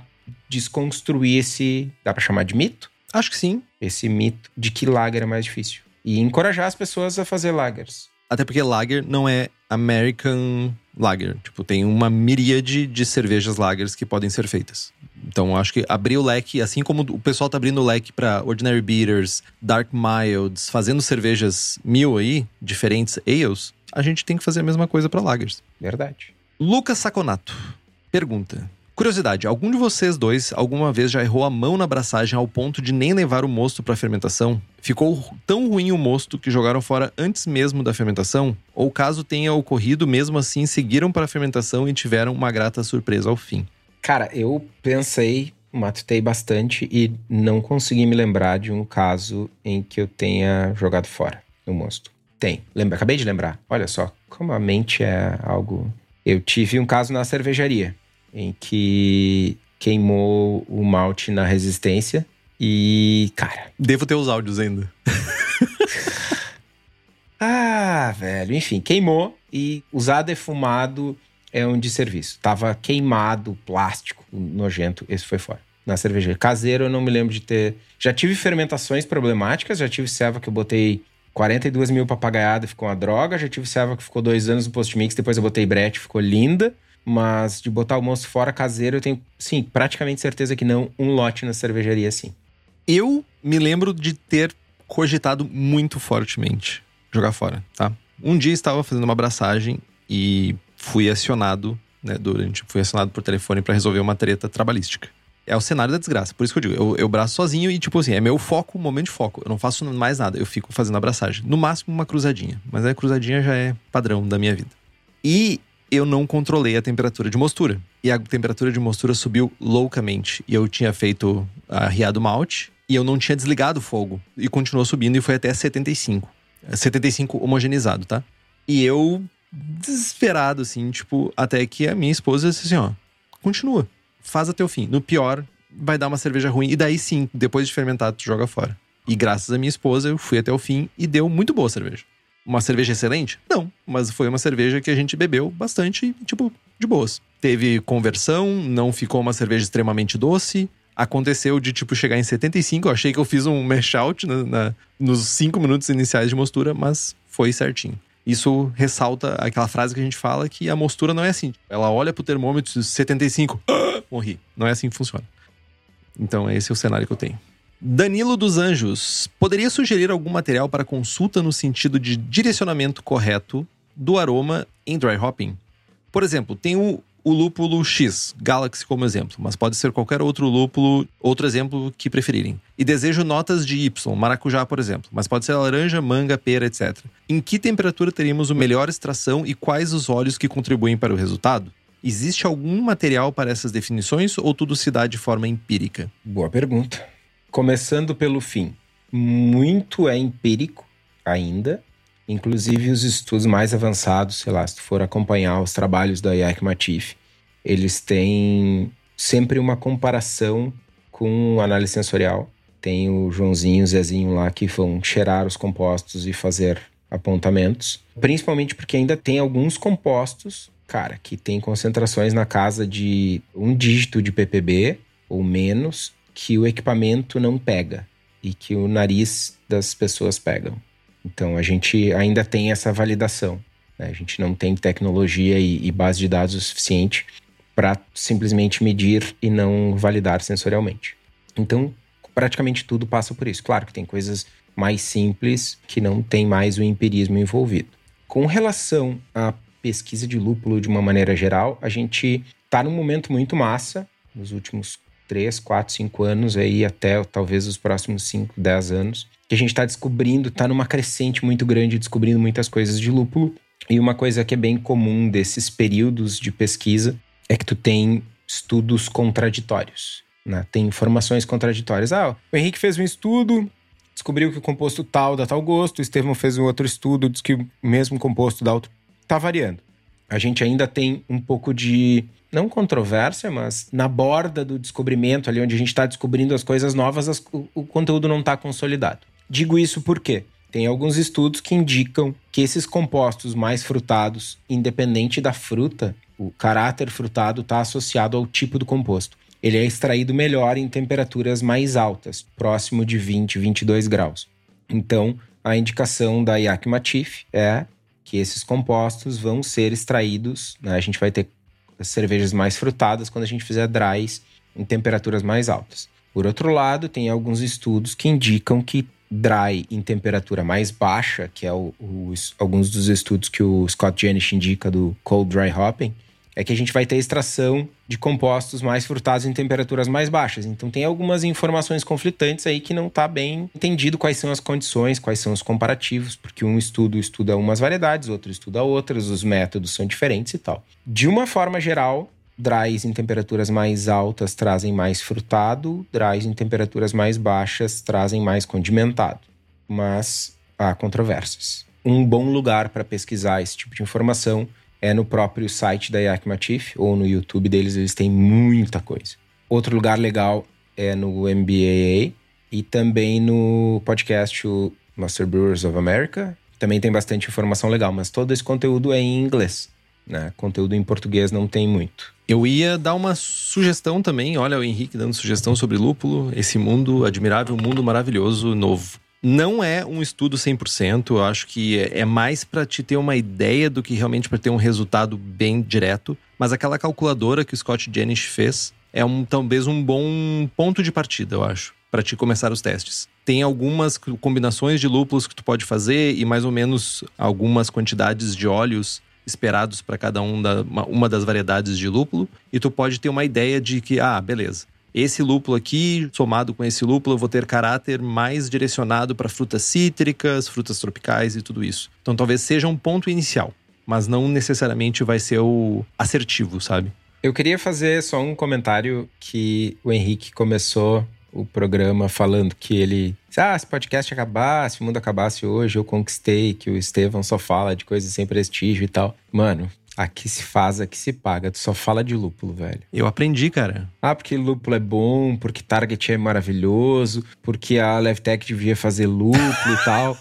desconstruir esse, dá para chamar de mito? Acho que sim. Esse mito de que lager é mais difícil. E encorajar as pessoas a fazer lagers. Até porque lager não é American lager. Tipo, tem uma miríade de cervejas lagers que podem ser feitas. Então, acho que abrir o leque, assim como o pessoal tá abrindo o leque para Ordinary Beaters, Dark Milds, fazendo cervejas mil aí, diferentes ales, a gente tem que fazer a mesma coisa para lagers. Verdade. Lucas Saconato pergunta: Curiosidade, algum de vocês dois alguma vez já errou a mão na abraçagem ao ponto de nem levar o mosto para fermentação? Ficou tão ruim o mosto que jogaram fora antes mesmo da fermentação? Ou caso tenha ocorrido, mesmo assim seguiram para a fermentação e tiveram uma grata surpresa ao fim? Cara, eu pensei, matutei bastante e não consegui me lembrar de um caso em que eu tenha jogado fora o mosto. Tem. Lembra, acabei de lembrar. Olha só, como a mente é algo. Eu tive um caso na cervejaria em que queimou o malte na resistência e, cara. Devo ter os áudios ainda. ah, velho. Enfim, queimou e usar defumado é um desserviço. Tava queimado, plástico, nojento. Esse foi fora. Na cerveja caseira eu não me lembro de ter. Já tive fermentações problemáticas, já tive serva que eu botei 42 mil papagaiada e ficou uma droga. Já tive serva que ficou dois anos no post-mix, depois eu botei brete, ficou linda. Mas de botar o moço fora caseiro, eu tenho, sim, praticamente certeza que não. Um lote na cervejaria, sim. Eu me lembro de ter cogitado muito fortemente jogar fora, tá? Um dia estava fazendo uma abraçagem e fui acionado, né, durante, fui acionado por telefone para resolver uma treta trabalhística. É o cenário da desgraça, por isso que eu digo, eu, eu braço sozinho e tipo assim, é meu foco, momento de foco. Eu não faço mais nada, eu fico fazendo abraçagem. No máximo uma cruzadinha, mas a cruzadinha já é padrão da minha vida. E eu não controlei a temperatura de mostura. E a temperatura de mostura subiu loucamente. E eu tinha feito a riado malte e eu não tinha desligado o fogo. E continuou subindo e foi até 75. 75 homogeneizado, tá? E eu, desesperado, assim, tipo, até que a minha esposa disse assim: ó, continua, faz até o fim. No pior, vai dar uma cerveja ruim. E daí sim, depois de fermentado, tu joga fora. E graças à minha esposa, eu fui até o fim e deu muito boa cerveja. Uma cerveja excelente? Não, mas foi uma cerveja que a gente bebeu bastante, tipo, de boas. Teve conversão, não ficou uma cerveja extremamente doce. Aconteceu de, tipo, chegar em 75. Eu achei que eu fiz um mash out na, na, nos 5 minutos iniciais de mostura, mas foi certinho. Isso ressalta aquela frase que a gente fala que a mostura não é assim. Ela olha pro termômetro 75, ah, morri. Não é assim que funciona. Então, esse é o cenário que eu tenho. Danilo dos Anjos, poderia sugerir algum material para consulta no sentido de direcionamento correto do aroma em dry hopping? Por exemplo, tem o, o lúpulo X, Galaxy como exemplo, mas pode ser qualquer outro lúpulo, outro exemplo que preferirem. E desejo notas de Y, maracujá, por exemplo, mas pode ser laranja, manga, pera, etc. Em que temperatura teríamos o melhor extração e quais os óleos que contribuem para o resultado? Existe algum material para essas definições ou tudo se dá de forma empírica? Boa pergunta. Começando pelo fim, muito é empírico ainda, inclusive os estudos mais avançados, sei lá, se tu for acompanhar os trabalhos da IAC Matif, eles têm sempre uma comparação com análise sensorial. Tem o Joãozinho o Zezinho lá que vão cheirar os compostos e fazer apontamentos, principalmente porque ainda tem alguns compostos, cara, que tem concentrações na casa de um dígito de ppb ou menos que o equipamento não pega e que o nariz das pessoas pegam. Então a gente ainda tem essa validação. Né? A gente não tem tecnologia e, e base de dados o suficiente para simplesmente medir e não validar sensorialmente. Então praticamente tudo passa por isso. Claro que tem coisas mais simples que não tem mais o empirismo envolvido. Com relação à pesquisa de lúpulo de uma maneira geral, a gente está num momento muito massa nos últimos 3, 4, 5 anos aí até talvez os próximos 5, 10 anos, que a gente está descobrindo, está numa crescente muito grande, descobrindo muitas coisas de lúpulo. E uma coisa que é bem comum desses períodos de pesquisa é que tu tem estudos contraditórios. Né? Tem informações contraditórias. Ah, o Henrique fez um estudo, descobriu que o composto tal dá tal gosto, o Estevão fez um outro estudo, diz que o mesmo composto dá outro. Tá variando. A gente ainda tem um pouco de não controvérsia, mas na borda do descobrimento, ali onde a gente está descobrindo as coisas novas, as, o, o conteúdo não está consolidado. Digo isso porque tem alguns estudos que indicam que esses compostos mais frutados, independente da fruta, o caráter frutado está associado ao tipo do composto. Ele é extraído melhor em temperaturas mais altas, próximo de 20, 22 graus. Então, a indicação da Yakmatif é que esses compostos vão ser extraídos, né? a gente vai ter cervejas mais frutadas quando a gente fizer dries em temperaturas mais altas. Por outro lado, tem alguns estudos que indicam que dry em temperatura mais baixa, que é o, os, alguns dos estudos que o Scott Janish indica do cold dry hopping, é que a gente vai ter extração de compostos mais frutados em temperaturas mais baixas. Então tem algumas informações conflitantes aí que não está bem entendido quais são as condições, quais são os comparativos, porque um estudo estuda umas variedades, outro estuda outras, os métodos são diferentes e tal. De uma forma geral, dries em temperaturas mais altas trazem mais frutado, dries em temperaturas mais baixas trazem mais condimentado. Mas há controvérsias. Um bom lugar para pesquisar esse tipo de informação é no próprio site da Yakmatif ou no YouTube deles, eles têm muita coisa. Outro lugar legal é no MBAA e também no podcast o Master Brewers of America. Também tem bastante informação legal, mas todo esse conteúdo é em inglês. Né? Conteúdo em português não tem muito. Eu ia dar uma sugestão também. Olha, o Henrique dando sugestão sobre lúpulo, esse mundo admirável, mundo maravilhoso, novo. Não é um estudo 100%, eu acho que é, é mais para te ter uma ideia do que realmente para ter um resultado bem direto. Mas aquela calculadora que o Scott Janish fez é um, talvez um bom ponto de partida, eu acho, para te começar os testes. Tem algumas combinações de lúpulos que tu pode fazer e mais ou menos algumas quantidades de óleos esperados para cada um da, uma, uma das variedades de lúpulo. E tu pode ter uma ideia de que, ah, beleza, esse lúpulo aqui, somado com esse lúpulo, eu vou ter caráter mais direcionado para frutas cítricas, frutas tropicais e tudo isso. Então talvez seja um ponto inicial, mas não necessariamente vai ser o assertivo, sabe? Eu queria fazer só um comentário que o Henrique começou o programa falando que ele. Ah, se podcast acabasse, se o mundo acabasse hoje, eu conquistei, que o Estevão só fala de coisas sem prestígio e tal. Mano, Aqui se faz, aqui se paga. Tu só fala de lúpulo, velho. Eu aprendi, cara. Ah, porque lúpulo é bom, porque Target é maravilhoso, porque a Levtech devia fazer lúpulo e tal.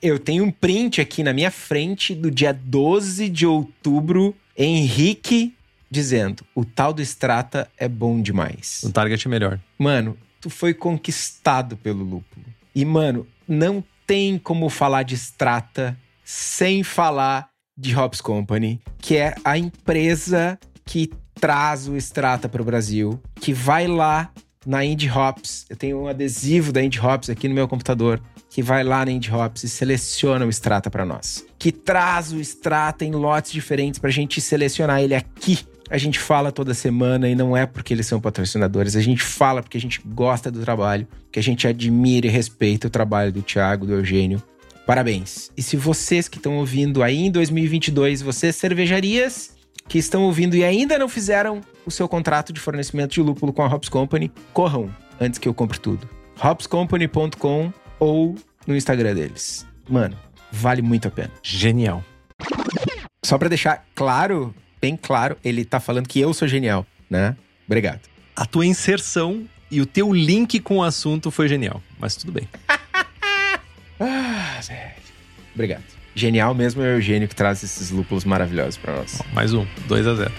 Eu tenho um print aqui na minha frente do dia 12 de outubro, Henrique dizendo: o tal do Strata é bom demais. O Target é melhor. Mano, tu foi conquistado pelo lúpulo. E, mano, não tem como falar de Strata sem falar de Hops Company, que é a empresa que traz o Strata para o Brasil, que vai lá na Indie Hops. Eu tenho um adesivo da Indie Hops aqui no meu computador que vai lá na Indie Hops e seleciona o Strata para nós. Que traz o Strata em lotes diferentes para a gente selecionar ele aqui. A gente fala toda semana e não é porque eles são patrocinadores, a gente fala porque a gente gosta do trabalho, que a gente admira e respeita o trabalho do Thiago, do Eugênio. Parabéns. E se vocês que estão ouvindo aí em 2022, vocês cervejarias que estão ouvindo e ainda não fizeram o seu contrato de fornecimento de lúpulo com a Hops Company, corram antes que eu compre tudo. hopscompany.com ou no Instagram deles. Mano, vale muito a pena. Genial. Só para deixar claro, bem claro, ele tá falando que eu sou genial, né? Obrigado. A tua inserção e o teu link com o assunto foi genial, mas tudo bem. Ah, velho. Obrigado. Genial mesmo é o Eugênio que traz esses lúpulos maravilhosos para nós. Mais um, 2 a 0.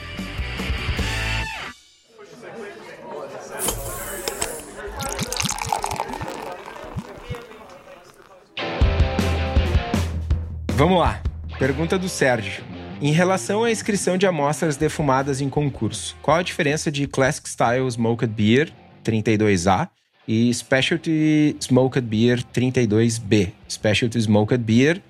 Vamos lá. Pergunta do Sérgio. Em relação à inscrição de amostras defumadas em concurso, qual a diferença de Classic Style Smoked Beer 32A e Specialty Smoked Beer 32B? Specialty Smoked Beer,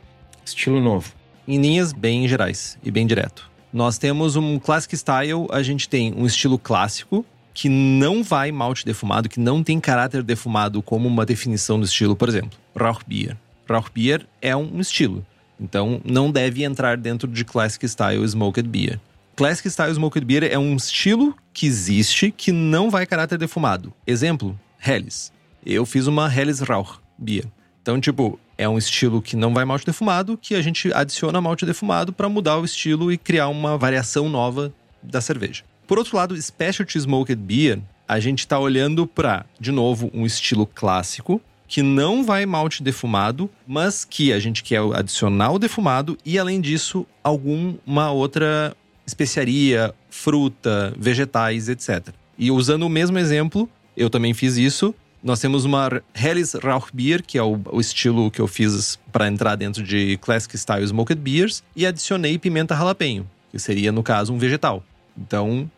estilo novo. Em linhas bem gerais e bem direto. Nós temos um Classic Style, a gente tem um estilo clássico, que não vai malte defumado, que não tem caráter defumado como uma definição do estilo, por exemplo, Rauchbier. Rauchbier é um estilo. Então, não deve entrar dentro de Classic Style Smoked Beer. Classic Style Smoked Beer é um estilo que existe que não vai caráter defumado. Exemplo, Helles. Eu fiz uma Helles Rauch Beer. Então, tipo, é um estilo que não vai malte defumado, que a gente adiciona malte defumado para mudar o estilo e criar uma variação nova da cerveja. Por outro lado, Specialty Smoked Beer, a gente está olhando para, de novo, um estilo clássico, que não vai malte defumado, mas que a gente quer adicionar o defumado e, além disso, alguma outra especiaria, fruta, vegetais, etc. E usando o mesmo exemplo, eu também fiz isso. Nós temos uma Helles Rauchbier, que é o, o estilo que eu fiz para entrar dentro de Classic Style Smoked Beers, e adicionei pimenta jalapeno, que seria, no caso, um vegetal. Então,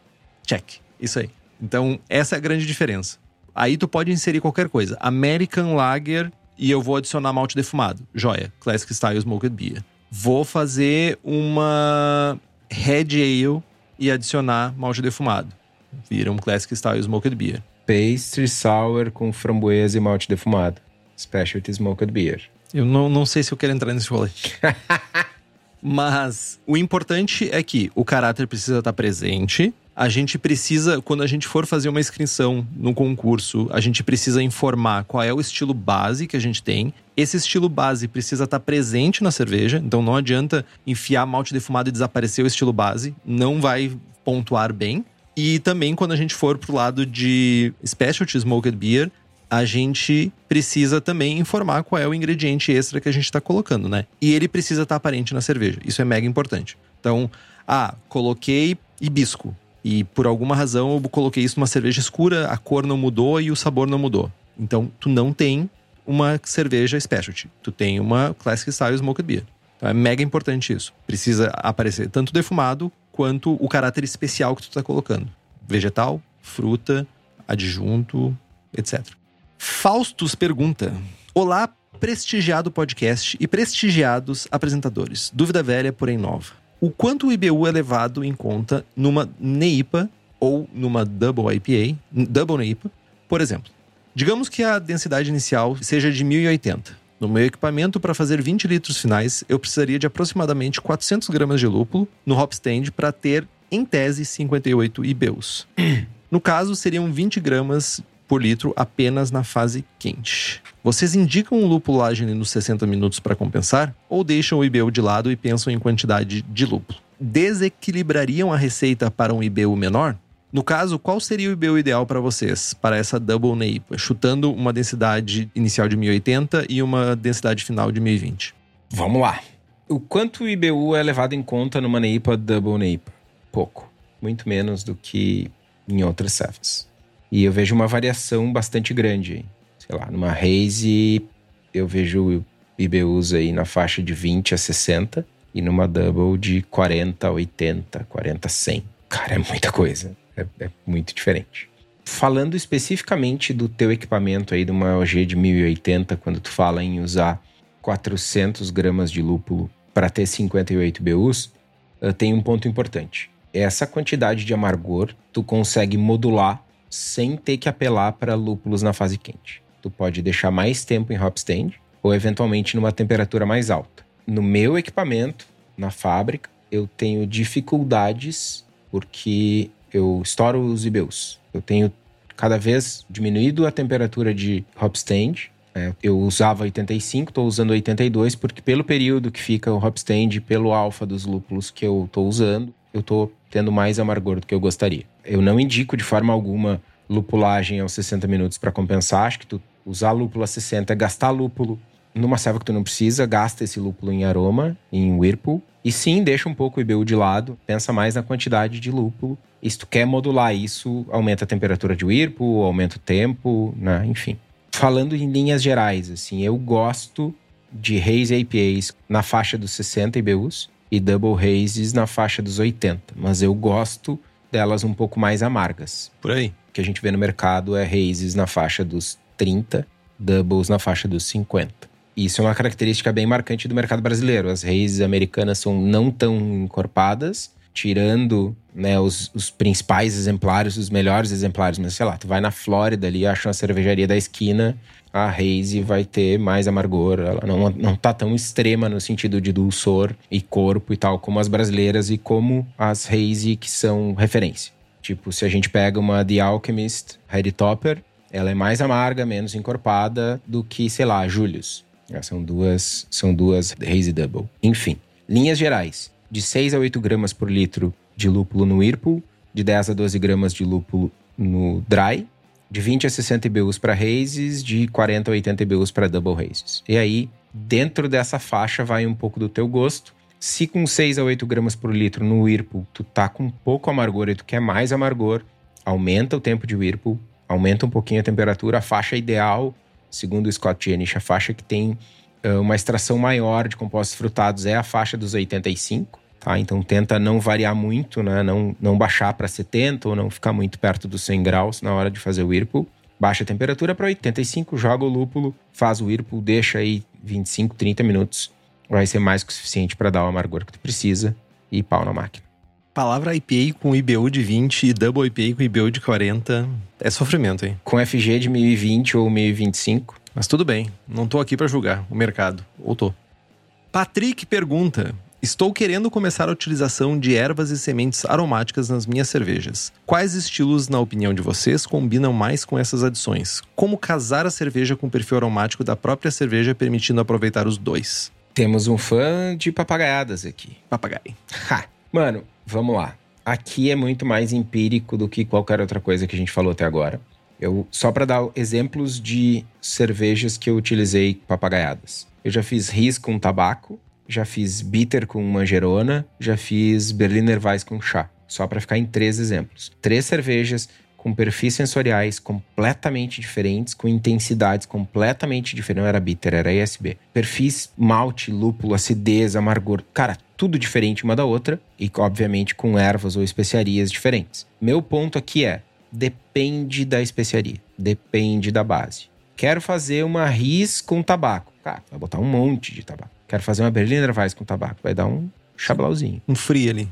check. Isso aí. Então, essa é a grande diferença. Aí tu pode inserir qualquer coisa. American Lager e eu vou adicionar malte defumado. Joia. Classic Style Smoked Beer. Vou fazer uma Red Ale e adicionar malte defumado. Vira um Classic Style Smoked Beer. Pastry sour com framboesa e malte defumado. Specialty Smoked Beer. Eu não, não sei se eu quero entrar nesse rolê. Mas o importante é que o caráter precisa estar presente. A gente precisa, quando a gente for fazer uma inscrição no concurso, a gente precisa informar qual é o estilo base que a gente tem. Esse estilo base precisa estar presente na cerveja, então não adianta enfiar malte defumado e desaparecer o estilo base, não vai pontuar bem. E também quando a gente for pro lado de Specialty Smoked Beer, a gente precisa também informar qual é o ingrediente extra que a gente está colocando, né? E ele precisa estar aparente na cerveja. Isso é mega importante. Então, ah, coloquei hibisco. E por alguma razão eu coloquei isso numa cerveja escura, a cor não mudou e o sabor não mudou. Então, tu não tem uma cerveja specialty. Tu tem uma Classic Style Smoked Beer. Então, é mega importante isso. Precisa aparecer tanto defumado quanto o caráter especial que tu está colocando. Vegetal, fruta, adjunto, etc. Faustus pergunta: Olá, prestigiado podcast e prestigiados apresentadores. Dúvida velha, porém nova. O quanto o IBU é levado em conta numa NEIPA ou numa Double IPA, Double NEIPA, por exemplo? Digamos que a densidade inicial seja de 1080. No meu equipamento, para fazer 20 litros finais, eu precisaria de aproximadamente 400 gramas de lúpulo no hop stand para ter, em tese, 58 IBUs. No caso, seriam 20 gramas por litro apenas na fase quente. Vocês indicam lupulagem nos 60 minutos para compensar ou deixam o IBU de lado e pensam em quantidade de lúpulo? Desequilibrariam a receita para um IBU menor? No caso, qual seria o IBU ideal para vocês, para essa Double NAPA, chutando uma densidade inicial de 1080 e uma densidade final de 1020? Vamos lá. O quanto o IBU é levado em conta numa NAPA Double NAPA? Pouco. Muito menos do que em outras cefas. E eu vejo uma variação bastante grande. Sei lá, numa Haze eu vejo IBUs aí na faixa de 20 a 60 e numa Double de 40 a 80, 40 a 100. Cara, é muita coisa. É, é muito diferente. Falando especificamente do teu equipamento aí, de uma OG de 1080, quando tu fala em usar 400 gramas de lúpulo para ter 58 BUs, tem um ponto importante. Essa quantidade de amargor tu consegue modular sem ter que apelar para lúpulos na fase quente. Tu pode deixar mais tempo em hop stand ou eventualmente numa temperatura mais alta. No meu equipamento, na fábrica, eu tenho dificuldades porque eu estouro os IBUs. Eu tenho cada vez diminuído a temperatura de hop stand. É, eu usava 85, estou usando 82, porque pelo período que fica o hop stand, pelo alfa dos lúpulos que eu estou usando, eu estou tendo mais amargor do que eu gostaria. Eu não indico de forma alguma lupulagem aos 60 minutos para compensar. Acho que tu usar lúpulo a 60 é gastar lúpulo numa serva que tu não precisa, gasta esse lúpulo em aroma, em Whirlpool. E sim, deixa um pouco o IBU de lado, pensa mais na quantidade de lúpulo. E se tu quer modular isso, aumenta a temperatura de Whirlpool, aumenta o tempo, né? enfim. Falando em linhas gerais, assim, eu gosto de Haze APAs na faixa dos 60 IBUs e Double Hazes na faixa dos 80, mas eu gosto delas um pouco mais amargas. Por aí. O que a gente vê no mercado é Hazes na faixa dos 30, Doubles na faixa dos 50. Isso é uma característica bem marcante do mercado brasileiro. As raízes americanas são não tão encorpadas, tirando né, os, os, principais exemplares, os melhores exemplares. Mas sei lá, tu vai na Flórida ali, acha uma cervejaria da esquina, a Haze vai ter mais amargor. Ela não, não tá tão extrema no sentido de dulçor e corpo e tal, como as brasileiras e como as Haze que são referência. Tipo, se a gente pega uma The Alchemist Red Topper, ela é mais amarga, menos encorpada do que, sei lá, Julius. É, são duas, são duas Hazy Double. Enfim, linhas gerais. De 6 a 8 gramas por litro de lúpulo no Whirlpool, de 10 a 12 gramas de lúpulo no Dry, de 20 a 60 IBUs para Hazes, de 40 a 80 IBUs para Double Hazes. E aí, dentro dessa faixa, vai um pouco do teu gosto. Se com 6 a 8 gramas por litro no Whirlpool tu tá com pouco amargor e tu quer mais amargor, aumenta o tempo de Whirlpool, aumenta um pouquinho a temperatura. A faixa ideal segundo o Scott Jenisch, a faixa que tem uma extração maior de compostos frutados é a faixa dos 85, tá? Então tenta não variar muito, né? Não, não baixar para 70 ou não ficar muito perto dos 100 graus na hora de fazer o Whirlpool. Baixa a temperatura para 85, joga o lúpulo, faz o Whirlpool, deixa aí 25, 30 minutos. Vai ser mais que o suficiente para dar o amargor que tu precisa e pau na máquina. Palavra IPA com IBU de 20 e Double IPA com IBU de 40 é sofrimento, hein? Com FG de 1020 ou 1025. Mas tudo bem, não tô aqui para julgar o mercado. Ou tô. Patrick pergunta: Estou querendo começar a utilização de ervas e sementes aromáticas nas minhas cervejas. Quais estilos, na opinião de vocês, combinam mais com essas adições? Como casar a cerveja com o perfil aromático da própria cerveja, permitindo aproveitar os dois? Temos um fã de papagaiadas aqui. Papagaio. Ha! Mano, vamos lá. Aqui é muito mais empírico do que qualquer outra coisa que a gente falou até agora. Eu só para dar exemplos de cervejas que eu utilizei papagaiadas. Eu já fiz Riz com tabaco, já fiz Bitter com manjerona, já fiz Berliner Weiss com chá. Só para ficar em três exemplos. Três cervejas com perfis sensoriais completamente diferentes, com intensidades completamente diferentes. Não era bitter, era ISB. Perfis malte, lúpulo, acidez, amargor. Cara, tudo diferente uma da outra e, obviamente, com ervas ou especiarias diferentes. Meu ponto aqui é: depende da especiaria, depende da base. Quero fazer uma ris com tabaco. Cara, vai botar um monte de tabaco. Quero fazer uma Berliner Weiss com tabaco. Vai dar um chablauzinho. Um free ali.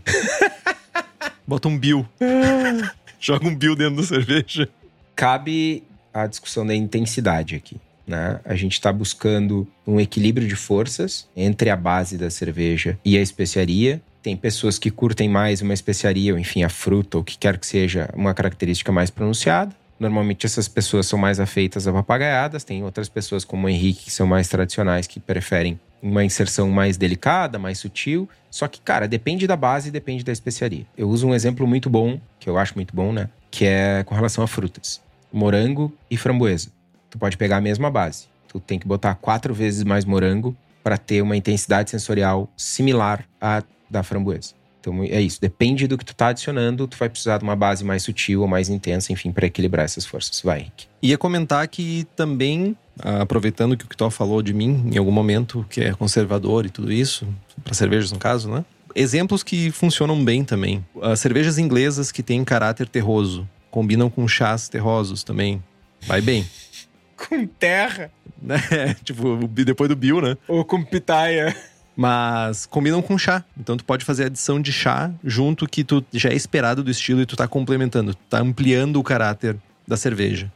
Bota um bill. Joga um bill dentro da cerveja. Cabe a discussão da intensidade aqui. Né? A gente está buscando um equilíbrio de forças entre a base da cerveja e a especiaria. Tem pessoas que curtem mais uma especiaria, ou enfim, a fruta, ou o que quer que seja, uma característica mais pronunciada. Normalmente essas pessoas são mais afeitas a papagaiadas, tem outras pessoas como o Henrique que são mais tradicionais que preferem uma inserção mais delicada, mais sutil. Só que, cara, depende da base e depende da especiaria. Eu uso um exemplo muito bom, que eu acho muito bom, né? Que é com relação a frutas: morango e framboesa. Tu pode pegar a mesma base. Tu tem que botar quatro vezes mais morango para ter uma intensidade sensorial similar à da framboesa. Então é isso, depende do que tu tá adicionando, tu vai precisar de uma base mais sutil ou mais intensa, enfim, para equilibrar essas forças. Vai, Henrique. Ia comentar que também, ah, aproveitando que o Kitó falou de mim em algum momento, que é conservador e tudo isso, para cervejas no caso, né? Exemplos que funcionam bem também. As cervejas inglesas que têm caráter terroso, Combinam com chás terrosos também. Vai bem. Com terra Né? tipo, depois do Bill, né? ou com pitaia. Mas combinam com chá. Então tu pode fazer adição de chá junto que tu já é esperado do estilo e tu tá complementando, tá ampliando o caráter da cerveja.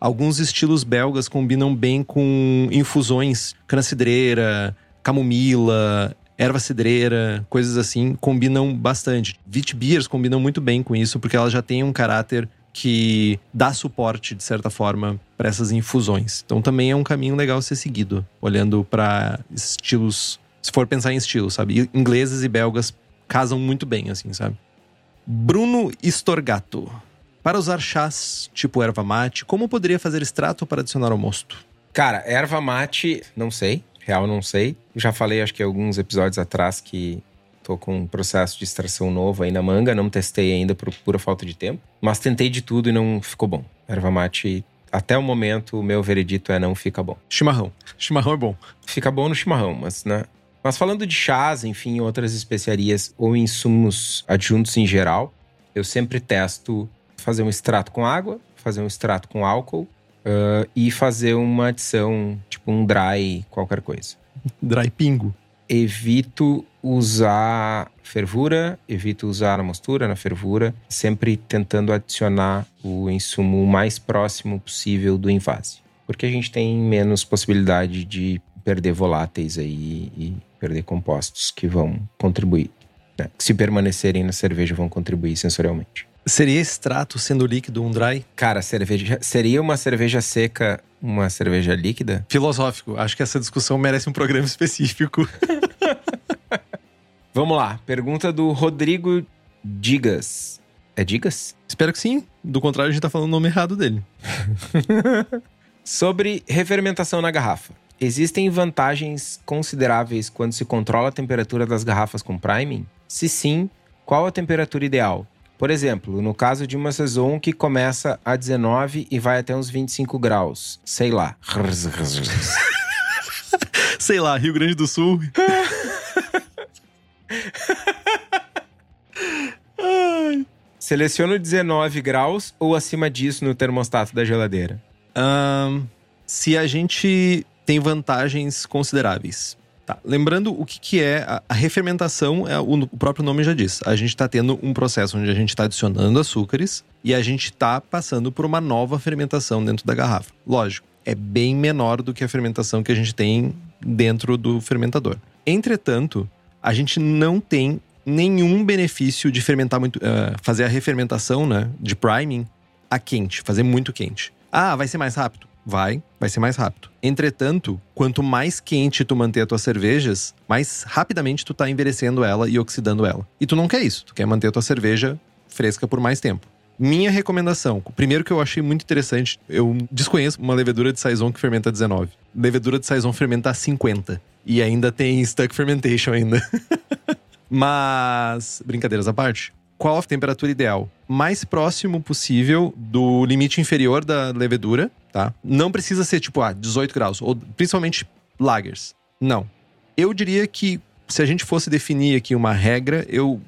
Alguns estilos belgas combinam bem com infusões, cana-cidreira, camomila, erva cidreira, coisas assim, combinam bastante. Wit beers combinam muito bem com isso porque elas já têm um caráter que dá suporte de certa forma para essas infusões. Então também é um caminho legal ser seguido, olhando para estilos, se for pensar em estilos, sabe? E Ingleses e belgas casam muito bem assim, sabe? Bruno Storgato. Para usar chás tipo erva mate, como poderia fazer extrato para adicionar ao mosto? Cara, erva mate, não sei. Real, não sei. Já falei, acho que alguns episódios atrás, que tô com um processo de extração novo aí na manga. Não testei ainda por pura falta de tempo. Mas tentei de tudo e não ficou bom. Erva mate, até o momento, o meu veredito é não fica bom. Chimarrão. Chimarrão é bom. Fica bom no chimarrão, mas, né? Mas falando de chás, enfim, outras especiarias ou insumos adjuntos em geral, eu sempre testo fazer um extrato com água, fazer um extrato com álcool ah, e fazer uma adição, tipo um dry, qualquer coisa. Dry pingo. Evito usar fervura, evito usar a mostura na fervura, sempre tentando adicionar o insumo o mais próximo possível do invase. Porque a gente tem menos possibilidade de perder voláteis aí e perder compostos que vão contribuir. né? Que se permanecerem na cerveja vão contribuir sensorialmente. Seria extrato sendo líquido um dry? Cara, cerveja, seria uma cerveja seca uma cerveja líquida? Filosófico. Acho que essa discussão merece um programa específico. Vamos lá. Pergunta do Rodrigo Digas. É Digas? Espero que sim. Do contrário, a gente tá falando o nome errado dele. Sobre refermentação na garrafa. Existem vantagens consideráveis quando se controla a temperatura das garrafas com priming? Se sim, qual a temperatura ideal? Por exemplo, no caso de uma saison que começa a 19 e vai até uns 25 graus. Sei lá. Sei lá, Rio Grande do Sul. Seleciono 19 graus ou acima disso no termostato da geladeira? Ahn, se a gente tem vantagens consideráveis. Tá. Lembrando o que, que é a, a refermentação, é, o, o próprio nome já diz. A gente está tendo um processo onde a gente está adicionando açúcares e a gente está passando por uma nova fermentação dentro da garrafa. Lógico, é bem menor do que a fermentação que a gente tem dentro do fermentador. Entretanto, a gente não tem nenhum benefício de fermentar muito, eh, fazer a refermentação, né, de priming a quente, fazer muito quente. Ah, vai ser mais rápido? Vai, vai ser mais rápido. Entretanto, quanto mais quente tu manter as tuas cervejas, mais rapidamente tu tá envelhecendo ela e oxidando ela. E tu não quer isso, tu quer manter a tua cerveja fresca por mais tempo. Minha recomendação, primeiro que eu achei muito interessante, eu desconheço uma levedura de saison que fermenta 19. Levedura de saison fermenta 50 e ainda tem stuck fermentation ainda. Mas, brincadeiras à parte, qual a temperatura ideal? Mais próximo possível do limite inferior da levedura, tá? Não precisa ser tipo, ah, 18 graus, ou principalmente lagers. Não. Eu diria que se a gente fosse definir aqui uma regra, eu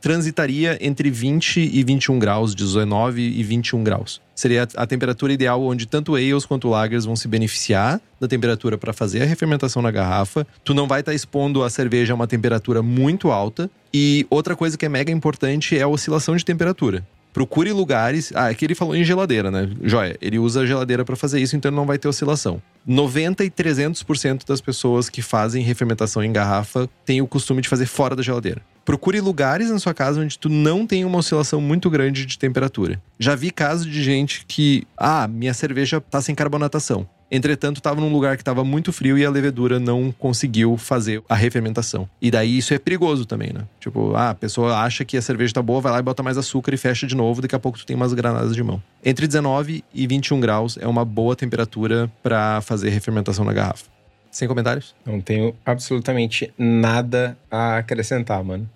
transitaria entre 20 e 21 graus, 19 e 21 graus. Seria a temperatura ideal onde tanto ales quanto lagers vão se beneficiar da temperatura para fazer a refermentação na garrafa. Tu não vai estar expondo a cerveja a uma temperatura muito alta. E outra coisa que é mega importante é a oscilação de temperatura. Procure lugares. Ah, aqui ele falou em geladeira, né? Joia, ele usa a geladeira para fazer isso, então não vai ter oscilação. 90 e 300% das pessoas que fazem refermentação em garrafa têm o costume de fazer fora da geladeira. Procure lugares na sua casa onde tu não tem uma oscilação muito grande de temperatura. Já vi casos de gente que, ah, minha cerveja tá sem carbonatação. Entretanto, estava num lugar que estava muito frio e a levedura não conseguiu fazer a refermentação. E daí isso é perigoso também, né? Tipo, ah, a pessoa acha que a cerveja tá boa, vai lá e bota mais açúcar e fecha de novo, daqui a pouco tu tem umas granadas de mão. Entre 19 e 21 graus é uma boa temperatura para fazer refermentação na garrafa. Sem comentários? Não tenho absolutamente nada a acrescentar, mano.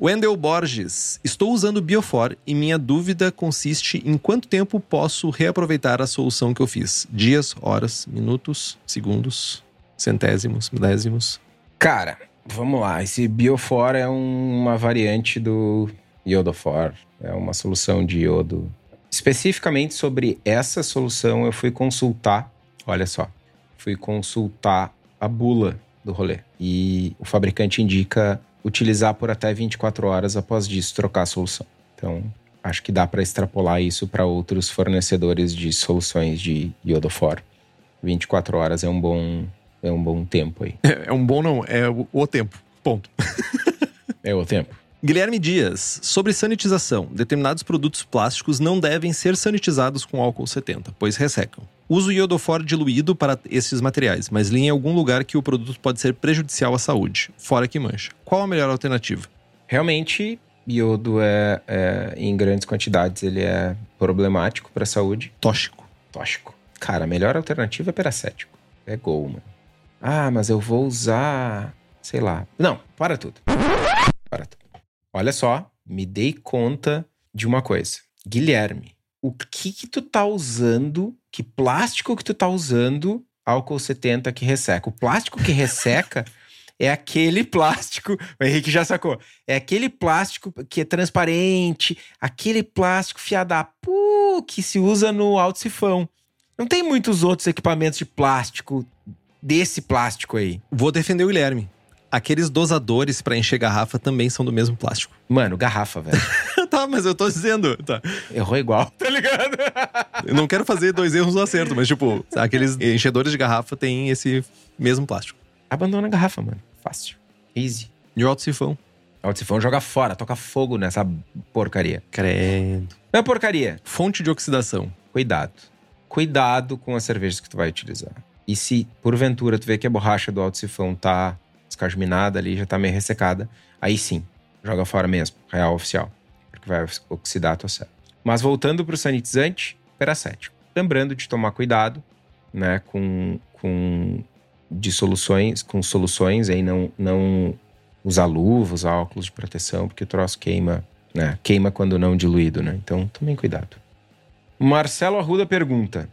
Wendel Borges. Estou usando Biofor e minha dúvida consiste em quanto tempo posso reaproveitar a solução que eu fiz. Dias, horas, minutos, segundos, centésimos, milésimos. Cara, vamos lá. Esse Biofor é um- uma variante do Iodofor. É uma solução de iodo Especificamente sobre essa solução, eu fui consultar, olha só, fui consultar a bula do rolê. E o fabricante indica utilizar por até 24 horas após disso trocar a solução. Então, acho que dá para extrapolar isso para outros fornecedores de soluções de iodofor. 24 horas é um bom é um bom tempo aí. É, é um bom não, é o, o tempo. Ponto. é o tempo. Guilherme Dias, sobre sanitização. Determinados produtos plásticos não devem ser sanitizados com álcool 70, pois ressecam. Uso iodofor diluído para esses materiais, mas li em algum lugar que o produto pode ser prejudicial à saúde, fora que mancha. Qual a melhor alternativa? Realmente, iodo é, é em grandes quantidades ele é problemático para a saúde. Tóxico. Tóxico. Cara, a melhor alternativa é peracético. É gol, mano. Ah, mas eu vou usar, sei lá. Não, para tudo. Para tudo. Olha só, me dei conta de uma coisa. Guilherme, o que que tu tá usando? Que plástico que tu tá usando? Álcool 70 que resseca. O plástico que resseca é aquele plástico. O Henrique já sacou. É aquele plástico que é transparente, aquele plástico fiada pu, que se usa no alto sifão. Não tem muitos outros equipamentos de plástico desse plástico aí. Vou defender o Guilherme. Aqueles dosadores para encher garrafa também são do mesmo plástico. Mano, garrafa, velho. tá, mas eu tô dizendo. Tá. Errou igual, tá ligado? eu não quero fazer dois erros no acerto, mas tipo, aqueles enchedores de garrafa têm esse mesmo plástico. Abandona a garrafa, mano. Fácil. Easy. E o alto sifão? O alto sifão joga fora, toca fogo nessa porcaria. Credo. Não é porcaria. Fonte de oxidação. Cuidado. Cuidado com as cervejas que tu vai utilizar. E se, porventura, tu vê que a borracha do alto sifão tá descasminada ali, já tá meio ressecada, aí sim, joga fora mesmo, real oficial, porque vai oxidar a tua célula. Mas voltando pro sanitizante, peracético. Lembrando de tomar cuidado, né, com, com de soluções, com soluções aí não não usar luva, usar óculos de proteção, porque o troço queima, né? Queima quando não diluído, né? Então, tomem cuidado. Marcelo Arruda pergunta: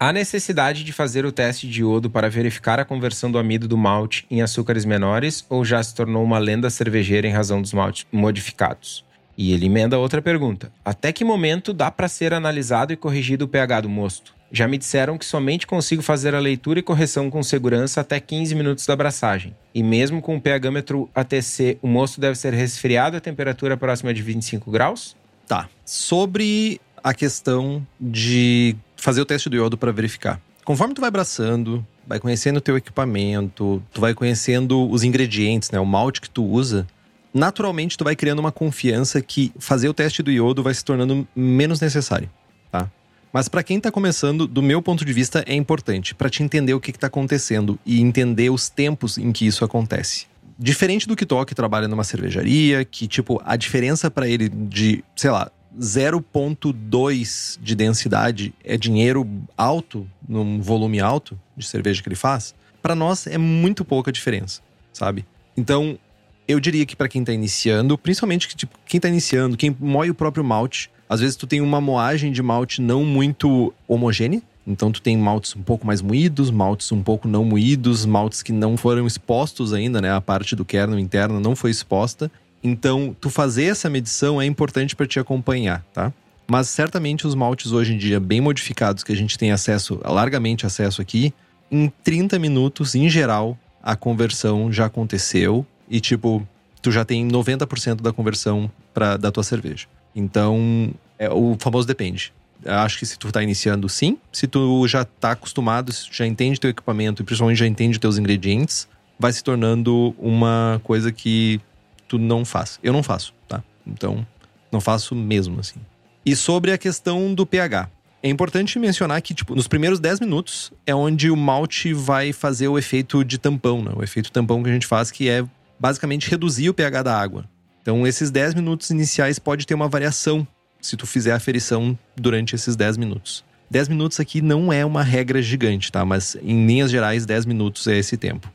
Há necessidade de fazer o teste de iodo para verificar a conversão do amido do malte em açúcares menores ou já se tornou uma lenda cervejeira em razão dos maltes modificados? E ele emenda outra pergunta: Até que momento dá para ser analisado e corrigido o pH do mosto? Já me disseram que somente consigo fazer a leitura e correção com segurança até 15 minutos da abraçagem. E mesmo com o pHmetro ATC, o mosto deve ser resfriado a temperatura próxima de 25 graus? Tá. Sobre a questão de fazer o teste do iodo para verificar. Conforme tu vai abraçando, vai conhecendo o teu equipamento, tu vai conhecendo os ingredientes, né, o malte que tu usa, naturalmente tu vai criando uma confiança que fazer o teste do iodo vai se tornando menos necessário, tá? Mas para quem está começando, do meu ponto de vista, é importante para te entender o que está acontecendo e entender os tempos em que isso acontece. Diferente do Kitó que trabalha numa cervejaria, que tipo a diferença para ele de, sei lá, 0,2 de densidade é dinheiro alto, num volume alto de cerveja que ele faz, para nós é muito pouca diferença, sabe? Então, eu diria que para quem tá iniciando, principalmente tipo, quem tá iniciando, quem moe o próprio malte, às vezes tu tem uma moagem de malte não muito homogênea, então tu tem maltes um pouco mais moídos, maltes um pouco não moídos, maltes que não foram expostos ainda, né? A parte do kernel interno não foi exposta. Então, tu fazer essa medição é importante para te acompanhar, tá? Mas certamente os maltes hoje em dia bem modificados que a gente tem acesso, largamente acesso aqui, em 30 minutos, em geral, a conversão já aconteceu e tipo, tu já tem 90% da conversão pra, da tua cerveja. Então, é, o famoso depende. Acho que se tu tá iniciando, sim. Se tu já tá acostumado, se tu já entende teu equipamento e principalmente já entende teus ingredientes, vai se tornando uma coisa que tu não faz. Eu não faço, tá? Então, não faço mesmo, assim. E sobre a questão do pH. É importante mencionar que, tipo, nos primeiros 10 minutos é onde o malte vai fazer o efeito de tampão, né? O efeito tampão que a gente faz, que é basicamente reduzir o pH da água. Então, esses 10 minutos iniciais pode ter uma variação se tu fizer a aferição durante esses 10 minutos. 10 minutos aqui não é uma regra gigante, tá? Mas em linhas gerais, 10 minutos é esse tempo.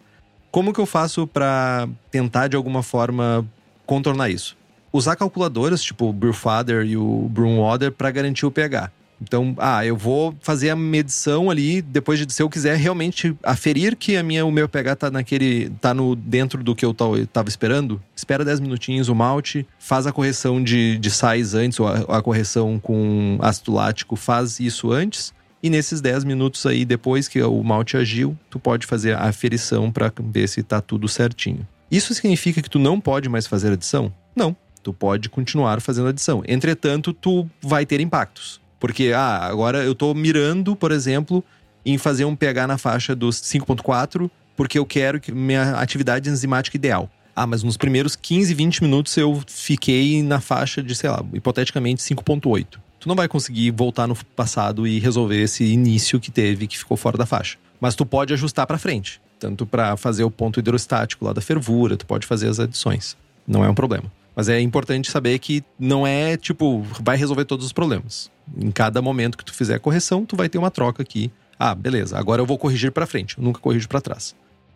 Como que eu faço para tentar de alguma forma contornar isso? Usar calculadoras, tipo o Brewfather e o Brewwater, para garantir o pH. Então, ah, eu vou fazer a medição ali, depois de, se eu quiser realmente aferir que a minha, o meu pH tá naquele. tá no, dentro do que eu tava esperando, espera 10 minutinhos o malte, faz a correção de, de sais antes, ou a, a correção com ácido lático, faz isso antes. E nesses 10 minutos aí, depois que o malte agiu, tu pode fazer a aferição para ver se tá tudo certinho. Isso significa que tu não pode mais fazer adição? Não. Tu pode continuar fazendo adição. Entretanto, tu vai ter impactos. Porque, ah, agora eu tô mirando, por exemplo, em fazer um pH na faixa dos 5.4, porque eu quero que minha atividade enzimática ideal. Ah, mas nos primeiros 15, 20 minutos eu fiquei na faixa de, sei lá, hipoteticamente 5.8. Tu não vai conseguir voltar no passado e resolver esse início que teve que ficou fora da faixa. Mas tu pode ajustar para frente, tanto para fazer o ponto hidrostático lá da fervura, tu pode fazer as adições. Não é um problema. Mas é importante saber que não é tipo, vai resolver todos os problemas. Em cada momento que tu fizer a correção, tu vai ter uma troca aqui. Ah, beleza, agora eu vou corrigir para frente, eu nunca corrijo para trás.